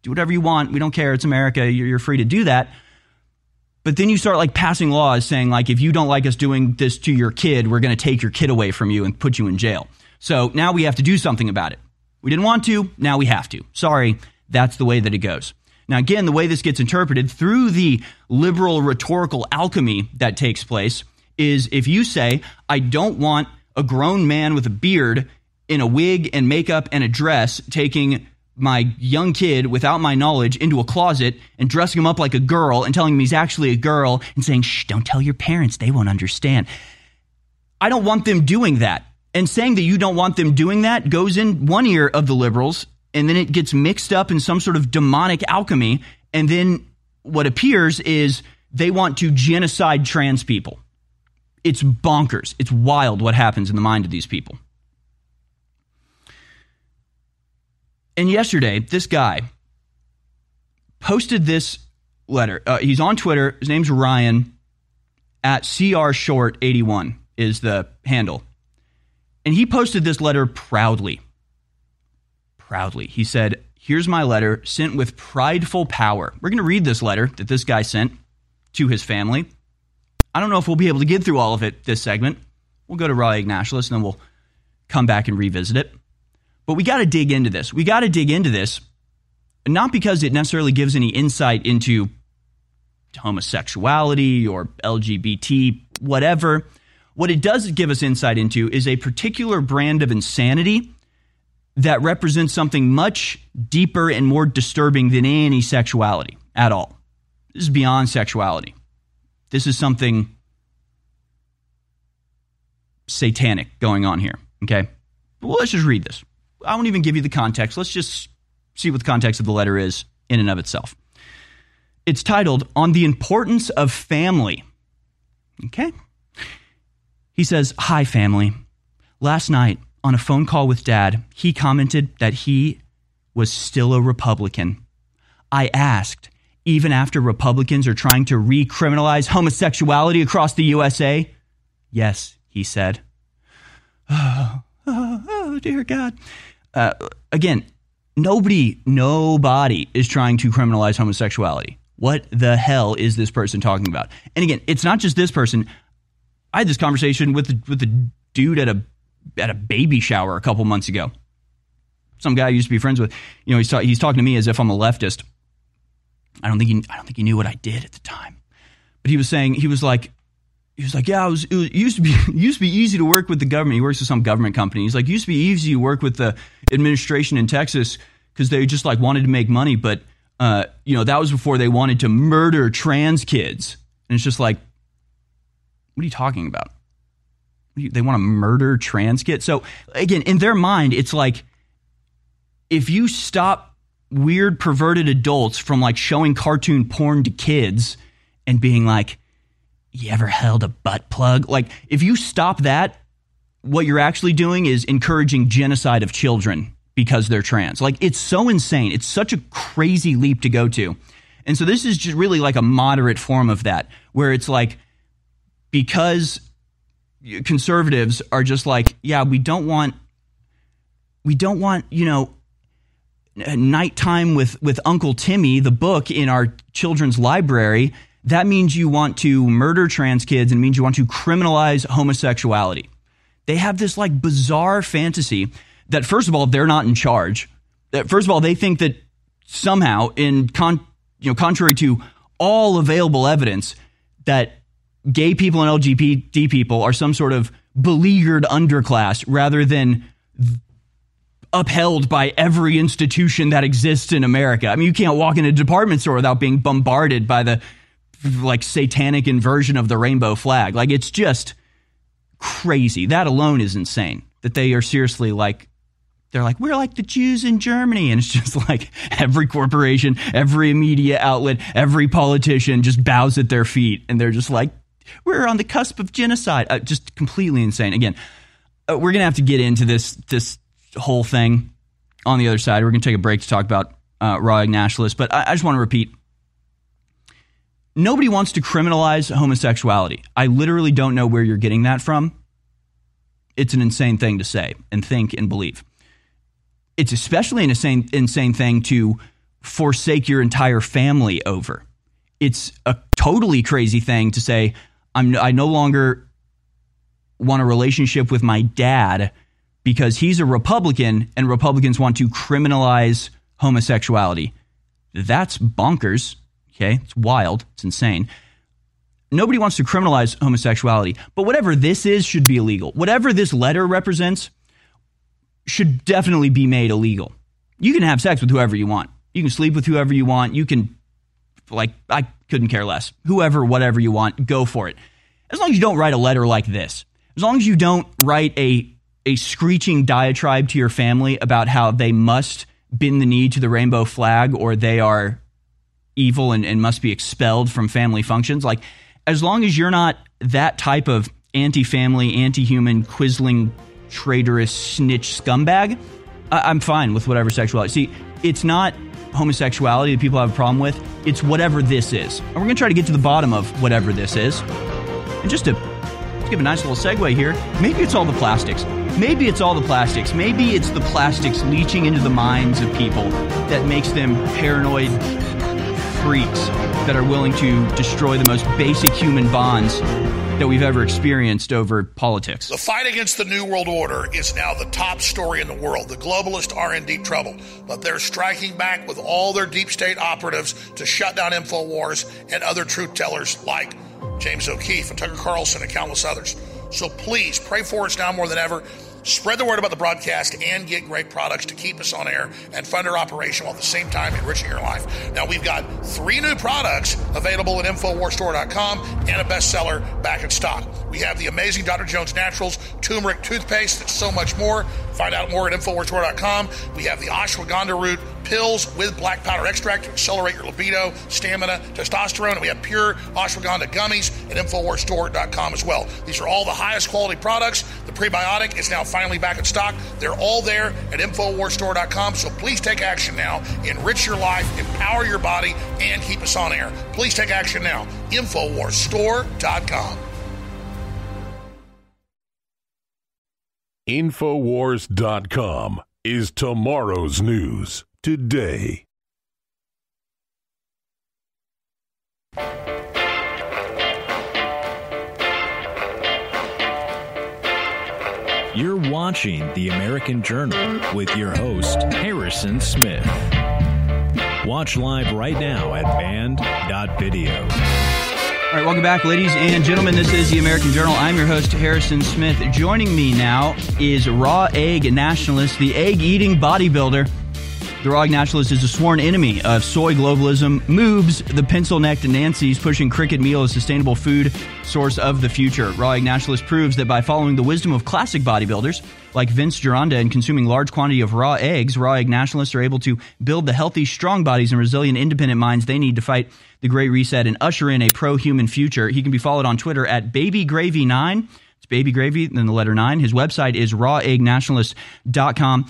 do whatever you want. We don't care. It's america. You're, you're free to do that but then you start like passing laws saying like if you don't like us doing this to your kid, we're going to take your kid away from you and put you in jail. So now we have to do something about it. We didn't want to, now we have to. Sorry, that's the way that it goes. Now again, the way this gets interpreted through the liberal rhetorical alchemy that takes place is if you say I don't want a grown man with a beard in a wig and makeup and a dress taking my young kid without my knowledge into a closet and dressing him up like a girl and telling him he's actually a girl and saying, shh, don't tell your parents. They won't understand. I don't want them doing that. And saying that you don't want them doing that goes in one ear of the liberals and then it gets mixed up in some sort of demonic alchemy. And then what appears is they want to genocide trans people. It's bonkers. It's wild what happens in the mind of these people. And yesterday, this guy posted this letter. Uh, he's on Twitter. His name's Ryan at CR Short 81 is the handle. And he posted this letter proudly. Proudly. He said, Here's my letter sent with prideful power. We're going to read this letter that this guy sent to his family. I don't know if we'll be able to get through all of it this segment. We'll go to Raw Ignatius and then we'll come back and revisit it. But we got to dig into this. We got to dig into this, not because it necessarily gives any insight into homosexuality or LGBT, whatever. What it does give us insight into is a particular brand of insanity that represents something much deeper and more disturbing than any sexuality at all. This is beyond sexuality. This is something satanic going on here. Okay? Well, let's just read this. I won't even give you the context. Let's just see what the context of the letter is in and of itself. It's titled On the Importance of Family. Okay? He says, Hi, family. Last night, on a phone call with dad, he commented that he was still a Republican. I asked, even after Republicans are trying to recriminalize homosexuality across the USA? Yes, he said. Oh, oh, oh dear God uh, again, nobody, nobody is trying to criminalize homosexuality. What the hell is this person talking about? And again, it's not just this person. I had this conversation with with the dude at a at a baby shower a couple months ago. Some guy I used to be friends with. You know, he's, ta- he's talking to me as if I'm a leftist. I don't think he, I don't think he knew what I did at the time, but he was saying he was like, he was like, yeah, it, was, it, was, it used to be it used to be easy to work with the government. He works with some government company. He's like, it used to be easy to work with the administration in Texas because they just like wanted to make money, but uh, you know that was before they wanted to murder trans kids. And it's just like, what are you talking about? They want to murder trans kids. So again, in their mind, it's like if you stop weird perverted adults from like showing cartoon porn to kids and being like you ever held a butt plug? Like, if you stop that, what you're actually doing is encouraging genocide of children because they're trans. Like, it's so insane. It's such a crazy leap to go to. And so, this is just really like a moderate form of that, where it's like, because conservatives are just like, yeah, we don't want, we don't want, you know, nighttime with with Uncle Timmy, the book in our children's library that means you want to murder trans kids and means you want to criminalize homosexuality. They have this like bizarre fantasy that first of all they're not in charge. That first of all they think that somehow in con, you know contrary to all available evidence that gay people and LGBT people are some sort of beleaguered underclass rather than upheld by every institution that exists in America. I mean, you can't walk in a department store without being bombarded by the like satanic inversion of the rainbow flag. Like it's just crazy. That alone is insane. That they are seriously like they're like we're like the Jews in Germany and it's just like every corporation, every media outlet, every politician just bows at their feet and they're just like we're on the cusp of genocide. Uh, just completely insane. Again, uh, we're going to have to get into this this whole thing on the other side. We're going to take a break to talk about uh, raw nationalists, but I, I just want to repeat nobody wants to criminalize homosexuality. I literally don't know where you're getting that from. It's an insane thing to say and think and believe. It's especially an insane, insane thing to forsake your entire family over. It's a totally crazy thing to say, I'm, I no longer want a relationship with my dad because he's a Republican and Republicans want to criminalize homosexuality. That's bonkers. Okay. It's wild. It's insane. Nobody wants to criminalize homosexuality, but whatever this is should be illegal. Whatever this letter represents should definitely be made illegal. You can have sex with whoever you want. You can sleep with whoever you want. You can, like, I couldn't care less. Whoever, whatever you want, go for it. As long as you don't write a letter like this, as long as you don't write a a screeching diatribe to your family about how they must bend the knee to the rainbow flag or they are evil and, and must be expelled from family functions. Like, as long as you're not that type of anti family, anti human, quisling, traitorous, snitch scumbag, I- I'm fine with whatever sexuality. See, it's not homosexuality that people have a problem with, it's whatever this is. And we're going to try to get to the bottom of whatever this is. And just to give a nice little segue here, maybe it's all the plastics. Maybe it's all the plastics. Maybe it's the plastics leaching into the minds of people that makes them paranoid freaks that are willing to destroy the most basic human bonds that we've ever experienced over politics. The fight against the New World Order is now the top story in the world. The globalists are in deep trouble, but they're striking back with all their deep state operatives to shut down InfoWars and other truth tellers like James O'Keefe and Tucker Carlson and countless others. So please pray for us now more than ever. Spread the word about the broadcast and get great products to keep us on air and fund our operation while at the same time enriching your life. Now, we've got three new products available at InfoWarsStore.com and a bestseller back in stock. We have the amazing Dr. Jones Naturals turmeric toothpaste and so much more. Find out more at InfoWarsStore.com. We have the ashwagandha root pills with black pepper extract to accelerate your libido, stamina, testosterone. And we have pure ashwagandha gummies at InfoWarsStore.com as well. These are all the highest quality products. The prebiotic is now finally back in stock. They're all there at InfoWarsStore.com. So please take action now. Enrich your life, empower your body, and keep us on air. Please take action now. InfoWarsStore.com. Infowars.com is tomorrow's news today. You're watching The American Journal with your host, Harrison Smith. Watch live right now at banned.video. All right, welcome back, ladies and gentlemen. This is the American Journal. I'm your host, Harrison Smith. Joining me now is Raw Egg Nationalist, the egg eating bodybuilder. The Raw Egg Nationalist is a sworn enemy of soy globalism, moves the pencil necked Nancy's, pushing cricket meal as a sustainable food source of the future. Raw Egg Nationalist proves that by following the wisdom of classic bodybuilders like Vince Gironda and consuming large quantity of raw eggs, Raw Egg Nationalists are able to build the healthy, strong bodies and resilient, independent minds they need to fight the Great Reset and usher in a pro human future. He can be followed on Twitter at BabyGravy9. It's Baby Gravy, then the letter 9. His website is raweggnationalist.com.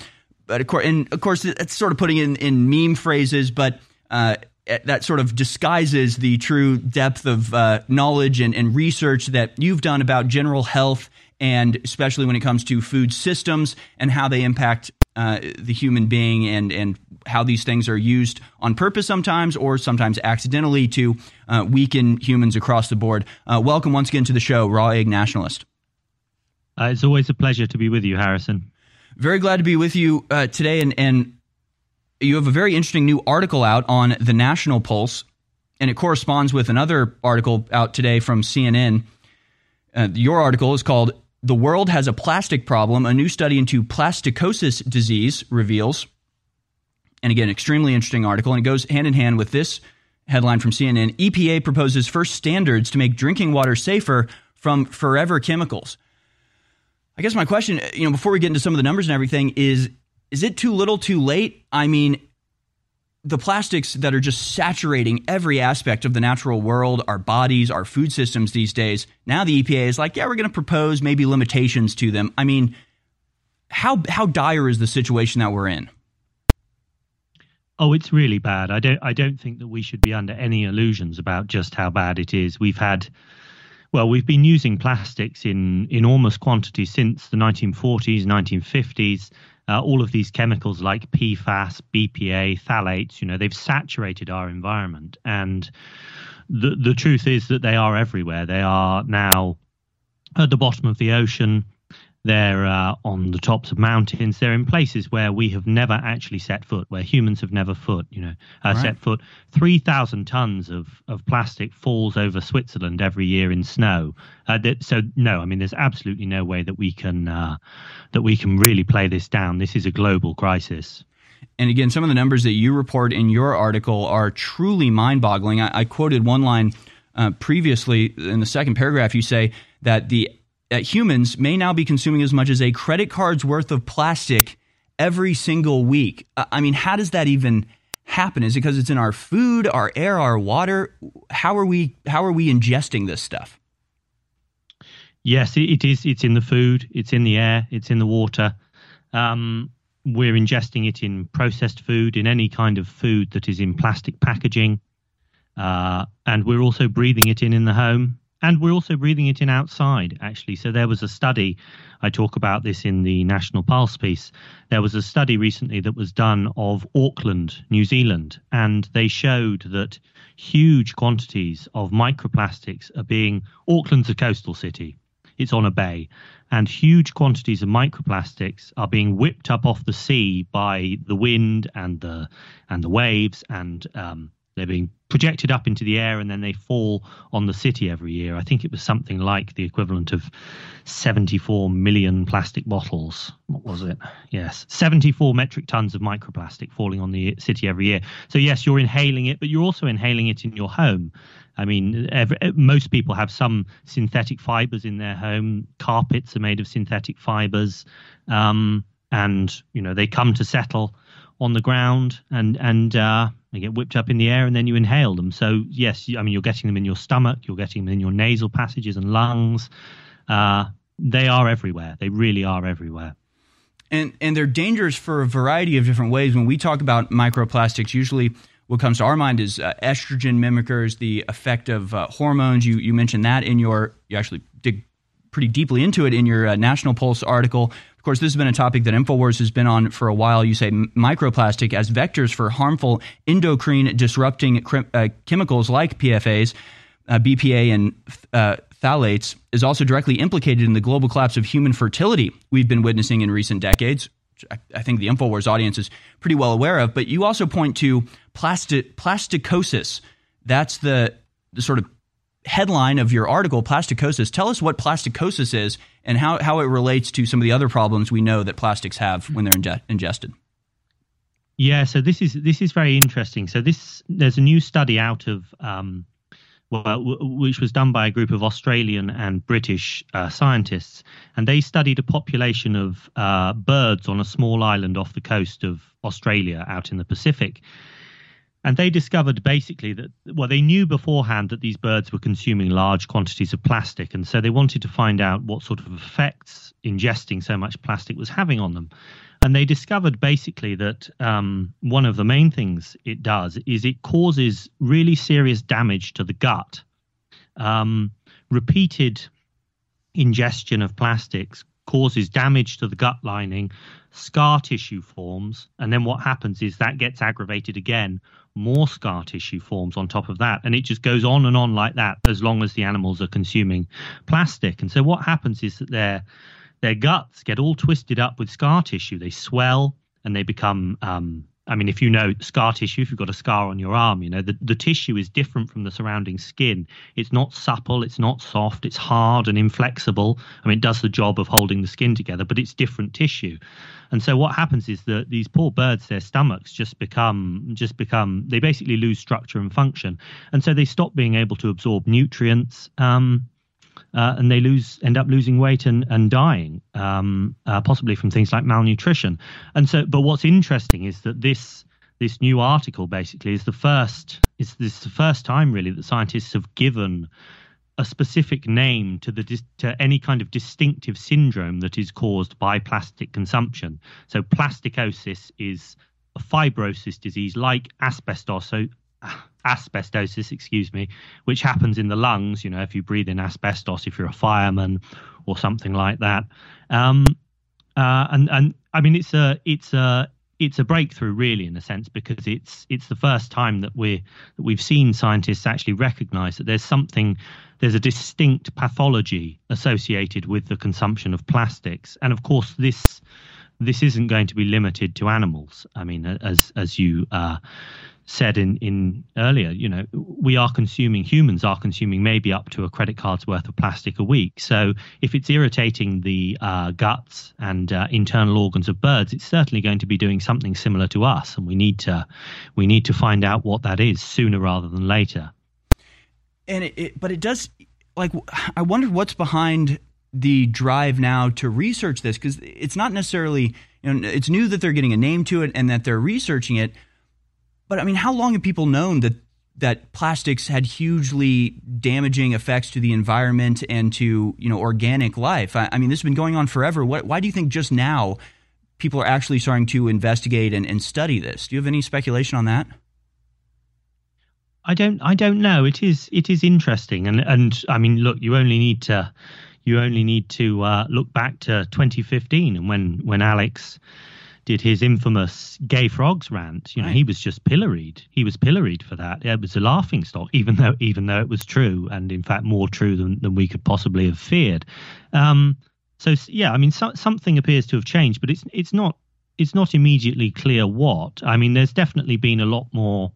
But of course, and of course, it's sort of putting in, in meme phrases, but uh, that sort of disguises the true depth of uh, knowledge and, and research that you've done about general health and especially when it comes to food systems and how they impact uh, the human being and and how these things are used on purpose sometimes or sometimes accidentally to uh, weaken humans across the board. Uh, welcome once again to the show, Raw Egg Nationalist. Uh, it's always a pleasure to be with you, Harrison. Very glad to be with you uh, today, and and you have a very interesting new article out on the National Pulse and it corresponds with another article out today from CNN. Uh, your article is called The World Has a Plastic Problem. A new study into plasticosis disease reveals. And again, extremely interesting article. And it goes hand in hand with this headline from CNN EPA proposes first standards to make drinking water safer from forever chemicals. I guess my question, uh, you know, before we get into some of the numbers and everything, is is it too little, too late? I mean, the plastics that are just saturating every aspect of the natural world, our bodies, our food systems these days. Now the EPA is like, yeah, we're going to propose maybe limitations to them. I mean, how how dire is the situation that we're in? Oh, it's really bad. I don't I don't think that we should be under any illusions about just how bad it is. We've had well, we've been using plastics in enormous quantities since the 1940s, 1950s. Uh, all of these chemicals like PFAS, BPA, phthalates, you know, they've saturated our environment. And the the truth is that they are everywhere. They are now at the bottom of the ocean. They're uh, on the tops of mountains. They're in places where we have never actually set foot, where humans have never foot, you know, uh, right. set foot. Three thousand tons of of plastic falls over Switzerland every year in snow. Uh, that, so no, I mean, there's absolutely no way that we can uh, that we can really play this down. This is a global crisis. And again, some of the numbers that you report in your article are truly mind-boggling. I, I quoted one line uh, previously in the second paragraph. You say that the humans may now be consuming as much as a credit card's worth of plastic every single week. I mean, how does that even happen? Is it because it's in our food, our air, our water? How are we how are we ingesting this stuff? Yes, it is. It's in the food. It's in the air. It's in the water. Um, we're ingesting it in processed food, in any kind of food that is in plastic packaging, uh, and we're also breathing it in in the home and we're also breathing it in outside actually. So there was a study i talk about this in the national pulse piece there was a study recently that was done of auckland new zealand and they showed that huge quantities of microplastics are being auckland's a coastal city. It's on a bay. And huge quantities of microplastics are being whipped up off the sea by the wind and the and the waves and um, they're being projected up into the air and then they fall on the city every year. I think it was something like the equivalent of 74 million plastic bottles. What was it? Yes, 74 metric tons of microplastic falling on the city every year. So, yes, you're inhaling it, but you're also inhaling it in your home. I mean, every, most people have some synthetic fibers in their home. Carpets are made of synthetic fibers. Um, and, you know, they come to settle on the ground and, and, uh, they get whipped up in the air and then you inhale them. So, yes, I mean, you're getting them in your stomach, you're getting them in your nasal passages and lungs. Uh, they are everywhere. They really are everywhere. And, and they're dangerous for a variety of different ways. When we talk about microplastics, usually what comes to our mind is uh, estrogen mimickers, the effect of uh, hormones. You, you mentioned that in your, you actually dig pretty deeply into it in your uh, National Pulse article. Of course, this has been a topic that InfoWars has been on for a while. You say microplastic as vectors for harmful endocrine disrupting uh, chemicals like PFAs, uh, BPA, and uh, phthalates is also directly implicated in the global collapse of human fertility we've been witnessing in recent decades. I, I think the InfoWars audience is pretty well aware of. But you also point to plastic, plasticosis. That's the, the sort of headline of your article, plasticosis. Tell us what plasticosis is and how, how it relates to some of the other problems we know that plastics have when they're inge- ingested. Yeah, so this is this is very interesting. So this there's a new study out of um, well, w- which was done by a group of Australian and British uh, scientists, and they studied a population of uh, birds on a small island off the coast of Australia, out in the Pacific, and they discovered basically that, well, they knew beforehand that these birds were consuming large quantities of plastic. And so they wanted to find out what sort of effects ingesting so much plastic was having on them. And they discovered basically that um, one of the main things it does is it causes really serious damage to the gut. Um, repeated ingestion of plastics causes damage to the gut lining, scar tissue forms, and then what happens is that gets aggravated again more scar tissue forms on top of that. And it just goes on and on like that as long as the animals are consuming plastic. And so what happens is that their their guts get all twisted up with scar tissue. They swell and they become um, I mean, if you know scar tissue, if you've got a scar on your arm, you know the, the tissue is different from the surrounding skin. It's not supple, it's not soft, it's hard and inflexible. I mean, it does the job of holding the skin together, but it's different tissue. And so what happens is that these poor birds, their stomachs just become just become they basically lose structure and function, and so they stop being able to absorb nutrients. Um, uh, and they lose end up losing weight and and dying, um, uh, possibly from things like malnutrition. And so, but what's interesting is that this this new article basically is the first is this the first time really that scientists have given a specific name to the to any kind of distinctive syndrome that is caused by plastic consumption. So plasticosis is a fibrosis disease like asbestos. So asbestosis, excuse me, which happens in the lungs. You know, if you breathe in asbestos, if you're a fireman or something like that. Um, uh, and and I mean, it's a it's a it's a breakthrough really in a sense because it's it's the first time that we're that we've seen scientists actually recognize that there's something there's a distinct pathology associated with the consumption of plastics and of course this this isn't going to be limited to animals i mean as as you uh, said in in earlier, you know, we are consuming humans are consuming maybe up to a credit card's worth of plastic a week. So if it's irritating the uh, guts and uh, internal organs of birds, it's certainly going to be doing something similar to us, and we need to we need to find out what that is sooner rather than later. And it, it but it does like I wonder what's behind the drive now to research this because it's not necessarily you know it's new that they're getting a name to it and that they're researching it but I mean, how long have people known that that plastics had hugely damaging effects to the environment and to you know organic life? I, I mean, this has been going on forever. What, why do you think just now people are actually starting to investigate and, and study this? Do you have any speculation on that? I don't. I don't know. It is. It is interesting, and and I mean, look, you only need to, you only need to uh, look back to 2015 and when when Alex did his infamous gay frogs rant. You know, right. he was just pilloried. He was pilloried for that. It was a laughing stock, even though even though it was true, and in fact more true than, than we could possibly have feared. Um, so yeah, I mean, so, something appears to have changed, but it's it's not it's not immediately clear what. I mean, there's definitely been a lot more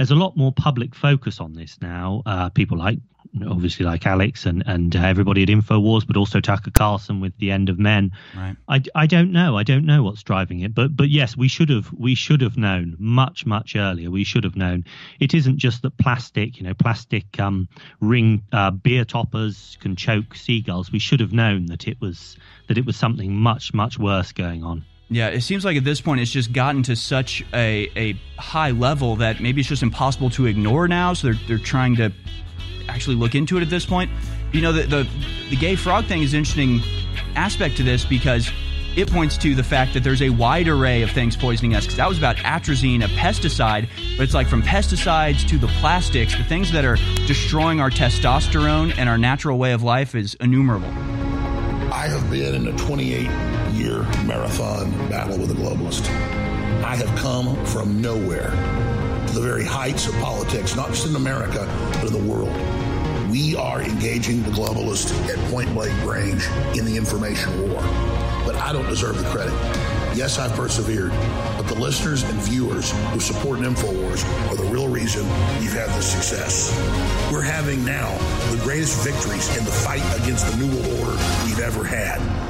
there's a lot more public focus on this now. Uh, people like obviously like Alex and and uh, everybody at Infowars, but also Tucker Carlson with the End of Men. Right. I, I don't know. I don't know what's driving it, but but yes, we should have we should have known much much earlier. We should have known. It isn't just that plastic, you know, plastic um, ring uh, beer toppers can choke seagulls. We should have known that it was that it was something much much worse going on. Yeah, it seems like at this point it's just gotten to such a, a high level that maybe it's just impossible to ignore now. So they're, they're trying to actually look into it at this point. You know, the, the, the gay frog thing is an interesting aspect to this because it points to the fact that there's a wide array of things poisoning us. Because that was about atrazine, a pesticide, but it's like from pesticides to the plastics, the things that are destroying our testosterone and our natural way of life is innumerable. I have been in a 28 year marathon battle with a globalist. I have come from nowhere to the very heights of politics, not just in America, but in the world. We are engaging the globalist at point blank range in the information war. But I don't deserve the credit. Yes, I've persevered, but the listeners and viewers who support InfoWars are the real reason we've had this success. We're having now the greatest victories in the fight against the New World Order we've ever had.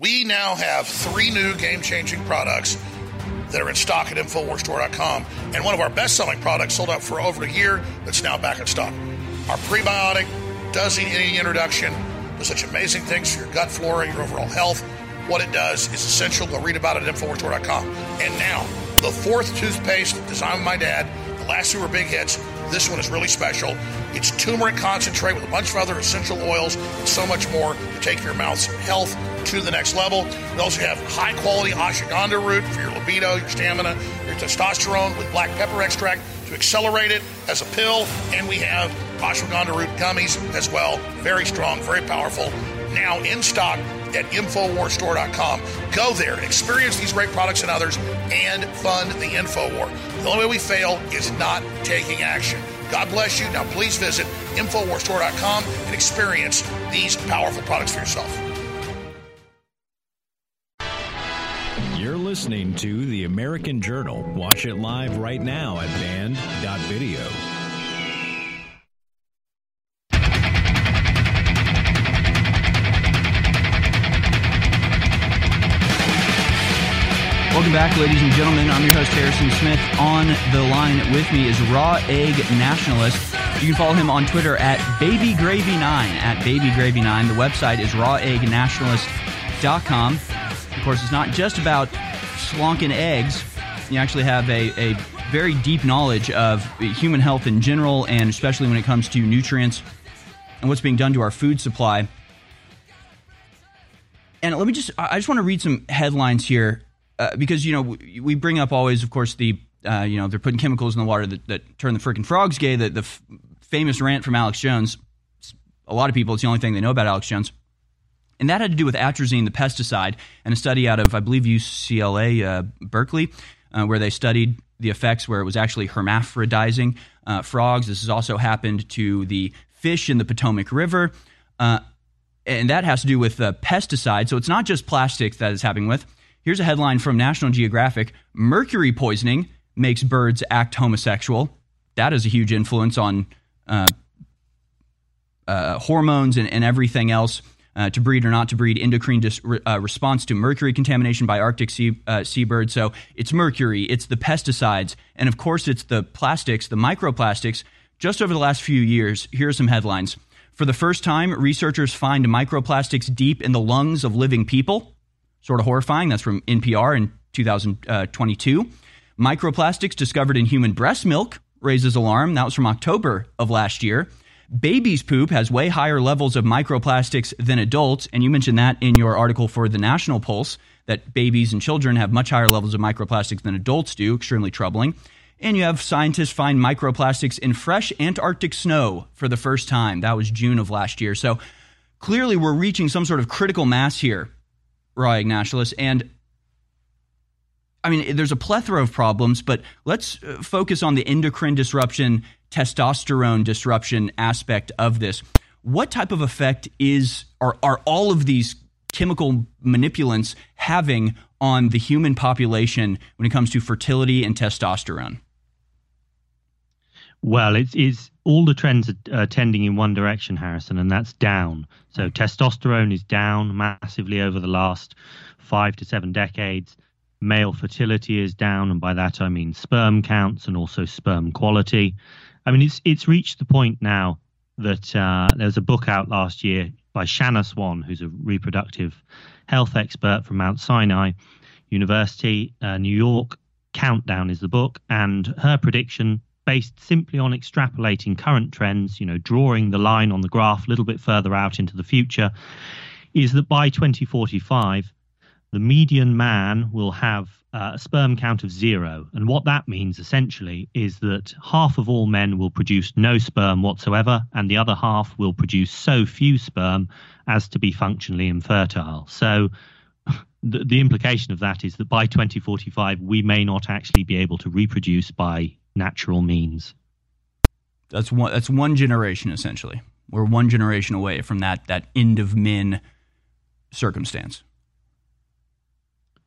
We now have three new game changing products that are in stock at InfoWarsStore.com. And one of our best selling products sold out for over a year that's now back in stock. Our prebiotic does need any introduction. Does such amazing things for your gut flora, your overall health. What it does is essential. Go read about it at InfoWarsStore.com. And now, the fourth toothpaste designed by my dad. The last two were big hits. This one is really special. It's turmeric concentrate with a bunch of other essential oils and so much more to take your mouth's health to the next level. We also have high quality ashwagandha root for your libido, your stamina, your testosterone with black pepper extract to accelerate it as a pill, and we have ashwagandha root gummies as well. Very strong, very powerful. Now in stock at InfoWarsStore.com. Go there, experience these great products and others, and fund the InfoWar. The only way we fail is not taking action. God bless you. Now please visit InfoWarsStore.com and experience these powerful products for yourself. You're listening to The American Journal. Watch it live right now at banned.video. Welcome back, ladies and gentlemen. I'm your host, Harrison Smith. On the line with me is Raw Egg Nationalist. You can follow him on Twitter at BabyGravy9, at BabyGravy9. The website is raweggnationalist.com. Of course, it's not just about slonking eggs. You actually have a, a very deep knowledge of human health in general, and especially when it comes to nutrients and what's being done to our food supply. And let me just, I just want to read some headlines here uh, because, you know, we, we bring up always, of course, the, uh, you know, they're putting chemicals in the water that, that turn the freaking frogs gay, the, the f- famous rant from Alex Jones. A lot of people, it's the only thing they know about Alex Jones. And that had to do with atrazine, the pesticide, and a study out of, I believe, UCLA, uh, Berkeley, uh, where they studied the effects where it was actually hermaphrodizing uh, frogs. This has also happened to the fish in the Potomac River. And that has to do with uh, pesticide. So it's not just plastics that is happening with. Here's a headline from National Geographic Mercury poisoning makes birds act homosexual. That is a huge influence on uh, uh, hormones and, and, everything else. Uh, to breed or not to breed, endocrine dis- uh, response to mercury contamination by Arctic sea, uh, seabirds. So it's mercury, it's the pesticides, and of course it's the plastics, the microplastics. Just over the last few years, here are some headlines. For the first time, researchers find microplastics deep in the lungs of living people. Sort of horrifying. That's from NPR in 2022. Uh, microplastics discovered in human breast milk raises alarm. That was from October of last year. Baby's poop has way higher levels of microplastics than adults. And you mentioned that in your article for the National Pulse that babies and children have much higher levels of microplastics than adults do. Extremely troubling. And you have scientists find microplastics in fresh Antarctic snow for the first time. That was June of last year. So clearly, we're reaching some sort of critical mass here, Raw Nationalists. And I mean, there's a plethora of problems, but let's uh, focus on the endocrine disruption, testosterone disruption aspect of this. What type of effect is are, are all of these chemical manipulants having on the human population when it comes to fertility and testosterone? Well, it's, it's all the trends are uh, tending in one direction, Harrison, and that's down. So testosterone is down massively over the last five to seven decades. Male fertility is down, and by that I mean sperm counts and also sperm quality. I mean, it's it's reached the point now that uh, there's a book out last year by Shanna Swan, who's a reproductive health expert from Mount Sinai University, uh, New York. Countdown is the book, and her prediction based simply on extrapolating current trends, you know, drawing the line on the graph a little bit further out into the future, is that by 2045, the median man will have uh, a sperm count of zero. And what that means essentially is that half of all men will produce no sperm whatsoever, and the other half will produce so few sperm as to be functionally infertile. So the, the implication of that is that by 2045, we may not actually be able to reproduce by natural means. That's one. That's one generation essentially. We're one generation away from that that end of men circumstance.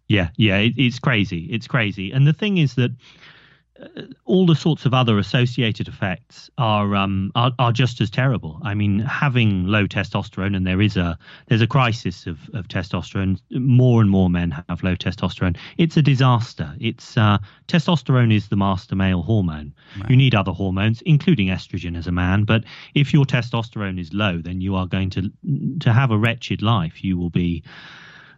Yeah, yeah, it, it's crazy. It's crazy. And the thing is that all the sorts of other associated effects are, um, are are just as terrible. I mean, having low testosterone, and there is a there's a crisis of, of testosterone. More and more men have low testosterone. It's a disaster. It's uh, testosterone is the master male hormone. Right. You need other hormones, including estrogen, as a man. But if your testosterone is low, then you are going to to have a wretched life. You will be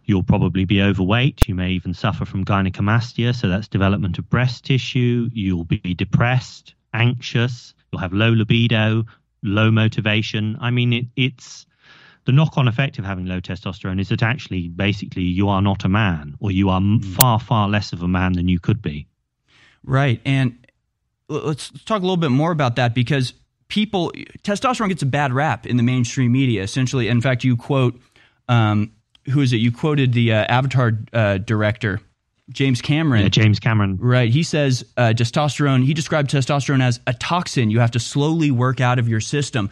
You'll probably be overweight. You may even suffer from gynecomastia, so that's development of breast tissue. You'll be depressed, anxious. You'll have low libido, low motivation. I mean, it, it's the knock on effect of having low testosterone is that actually, basically, you are not a man, or you are mm. far, far less of a man than you could be. Right. And let's, let's talk a little bit more about that because people testosterone gets a bad rap in the mainstream media. Essentially, in fact, you quote um, who is it? You quoted the uh, Avatar uh, director. James Cameron. Yeah, James Cameron. Right. He says uh, testosterone, he described testosterone as a toxin you have to slowly work out of your system.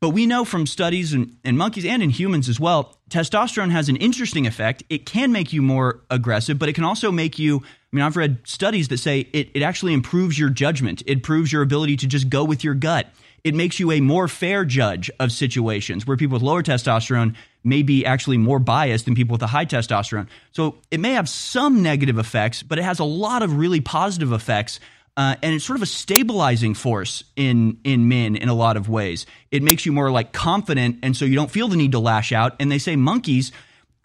But we know from studies in, in, monkeys and in humans as well, testosterone has an interesting effect. It can make you more aggressive, but it can also make you. I mean, I've read studies that say it, it actually improves your judgment, it improves your ability to just go with your gut. It makes you a more fair judge of situations where people with lower testosterone may be actually more biased than people with a high testosterone. So it may have some negative effects, but it has a lot of really positive effects uh, and it's sort of a stabilizing force in in men in a lot of ways. It makes you more like confident, and so you don't feel the need to lash out. And they say monkeys,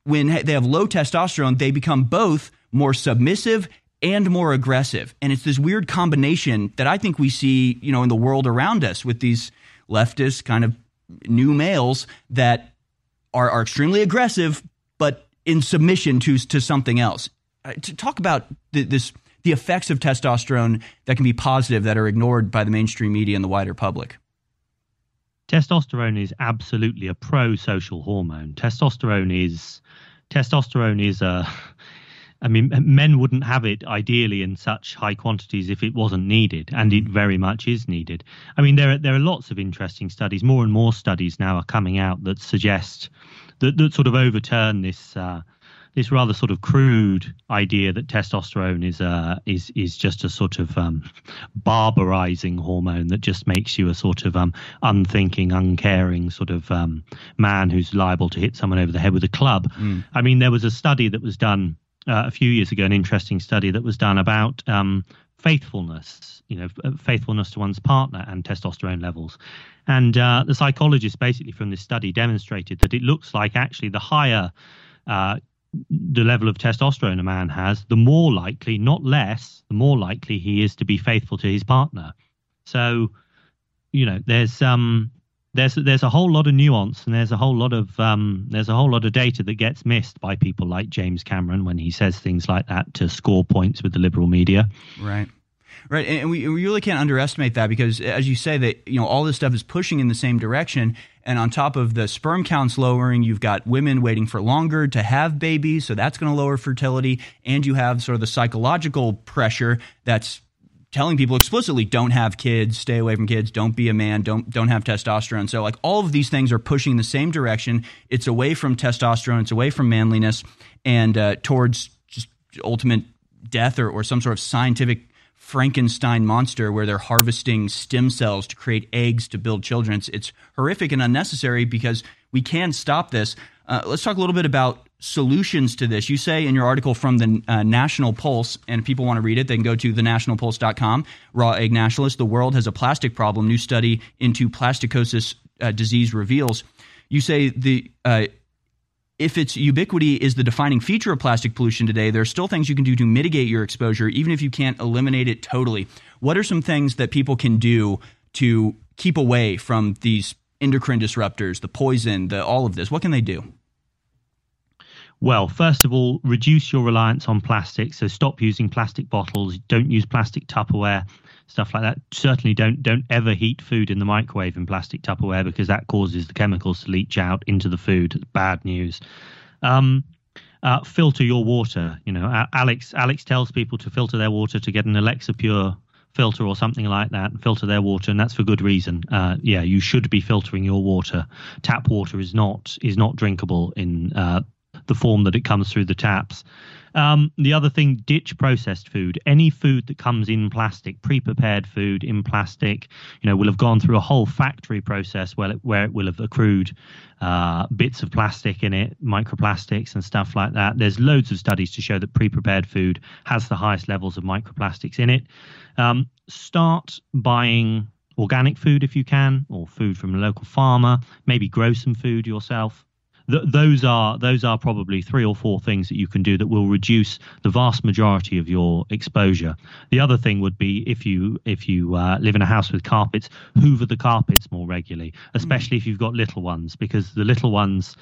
when they have low testosterone, they become both more submissive and more aggressive. And it's this weird combination that I think we see, you know, in the world around us with these leftist kind of new males that are, are extremely aggressive, but in submission to to something else. Uh, to talk about th- this the effects of testosterone that can be positive that are ignored by the mainstream media and the wider public? Testosterone is absolutely a pro-social hormone. Testosterone is testosterone is a I mean, men wouldn't have it ideally in such high quantities if it wasn't needed, and it very much is needed. I mean, there are, there are lots of interesting studies. More and more studies now are coming out that suggest that, that sort of overturn this uh, this rather sort of crude idea that testosterone is uh, is is just a sort of um, barbarizing hormone that just makes you a sort of um, unthinking, uncaring sort of um, man who's liable to hit someone over the head with a club. Mm. I mean, there was a study that was done uh, a few years ago, an interesting study that was done about um, faithfulness, you know, faithfulness to one's partner and testosterone levels. And uh, the psychologist basically from this study demonstrated that it looks like actually the higher uh, the level of testosterone a man has, the more likely, not less, the more likely he is to be faithful to his partner. So, you know, there's um there's there's a whole lot of nuance and there's a whole lot of um there's a whole lot of data that gets missed by people like James Cameron when he says things like that to score points with the liberal media. Right. Right, and we, we really can't underestimate that because, as you say, that you know all this stuff is pushing in the same direction, and on top of the sperm counts lowering, you've got women waiting for longer to have babies, so that's going to lower fertility. And you have sort of the psychological pressure that's telling people explicitly don't have kids, stay away from kids, don't be a man, don't don't have testosterone. So like all of these things are pushing the same direction. It's away from testosterone, it's away from manliness, and uh, towards just ultimate death or, or some sort of scientific Frankenstein monster where they're harvesting stem cells to create eggs to build children. It's, it's horrific and unnecessary because we can stop this. Uh, let's talk a little bit about solutions to this. You say in your article from the uh, National Pulse, and if people want to read it, they can go to thenationalpulse.com. Raw egg nationalist, the world has a plastic problem. New study into plasticosis uh, disease reveals. You say the uh, if its ubiquity is the defining feature of plastic pollution today, there are still things you can do to mitigate your exposure, even if you can't eliminate it totally. What are some things that people can do to keep away from these endocrine disruptors, the poison, the all of this? What can they do? Well, first of all, reduce your reliance on plastic. So stop using plastic bottles. Don't use plastic Tupperware stuff like that. Certainly don't don't ever heat food in the microwave in plastic Tupperware because that causes the chemicals to leach out into the food. It's bad news. Um, uh, filter your water. You know, Alex Alex tells people to filter their water to get an Alexapure filter or something like that and filter their water and that's for good reason uh, yeah you should be filtering your water tap water is not is not drinkable in uh, the form that it comes through the taps um, the other thing, ditch processed food. Any food that comes in plastic, pre-prepared food in plastic, you know, will have gone through a whole factory process where it, where it will have accrued uh, bits of plastic in it, microplastics and stuff like that. There's loads of studies to show that pre-prepared food has the highest levels of microplastics in it. Um, start buying organic food if you can, or food from a local farmer. Maybe grow some food yourself th- those are those are probably three or four things that you can do that will reduce the vast majority of your exposure. The other thing would be if you if you uh, live in a house with carpets, hoover the carpets more regularly, especially mm. if you've got little ones, because the little ones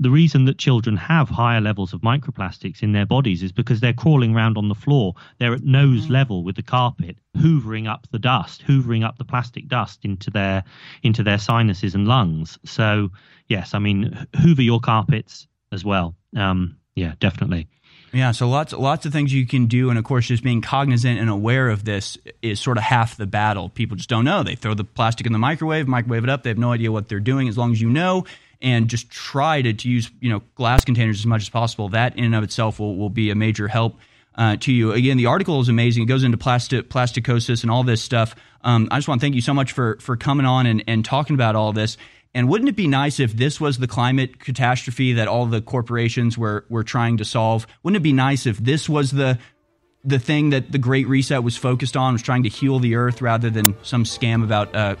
the reason that children have higher levels of microplastics in their bodies is because they're crawling around on the floor. They're at nose level with the carpet, hoovering up the dust, hoovering up the plastic dust into their into their sinuses and lungs. So yes, I mean hoover your carpets as well. Um, yeah, definitely. Yeah, so lots lots of things you can do, and of course, just being cognizant and aware of this is sort of half the battle. People just don't know. They throw the plastic in the microwave, microwave it up. They have no idea what they're doing. As long as you know, and just try to, to use you know glass containers as much as possible, that in and of itself will, will be a major help. Uh, to you again, the article is amazing. It goes into plastic plasticosis and all this stuff. Um, I just want to thank you so much for for coming on and, and talking about all this. And wouldn't it be nice if this was the climate catastrophe that all the corporations were were trying to solve? Wouldn't it be nice if this was the the thing that the Great Reset was focused on, was trying to heal the Earth rather than some scam about uh,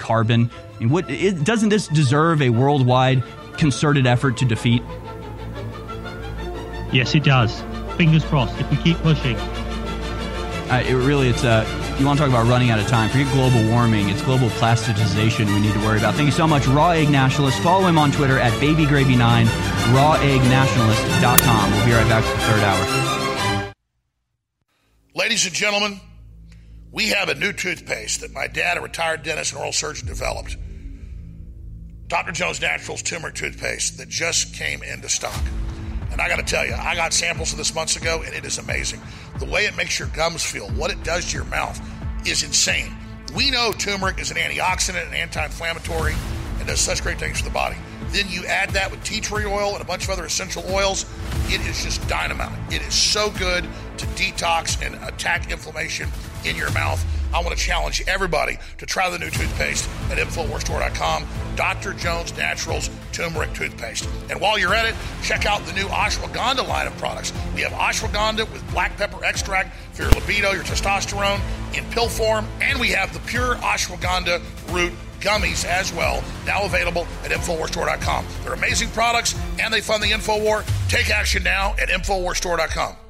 carbon? I mean, what, it, doesn't this deserve a worldwide concerted effort to defeat? Yes, it does. Fingers crossed. If we keep pushing, uh, it really, it's uh, you want to talk about running out of time. Forget global warming. It's global plasticization we need to worry about. Thank you so much, Raw Egg Nationalist. Follow him on Twitter at BabyGravy9, raweggnationalist.com. We'll be right back with the third hour. Ladies and gentlemen, we have a new toothpaste that my dad, a retired dentist and oral surgeon, developed. Dr. Jones Naturals turmeric toothpaste that just came into stock. And I got to tell you, I got samples of this months ago, and it is amazing. The way it makes your gums feel, what it does to your mouth, is insane. We know turmeric is an antioxidant and anti inflammatory and does such great things for the body. Then you add that with tea tree oil and a bunch of other essential oils. It is just dynamite. It is so good to detox and attack inflammation in your mouth. I want to challenge everybody to try the new toothpaste at InfoWarsStore.com. Dr. Jones Naturals Turmeric Toothpaste. And while you're at it, check out the new ashwagandha line of products. We have ashwagandha with black pepper extract for your libido, your testosterone in pill form, and we have the pure ashwagandha root gummies as well, now available at InfoWarsStore.com. They're amazing products and they fund the InfoWar. Take action now at InfoWarsStore.com.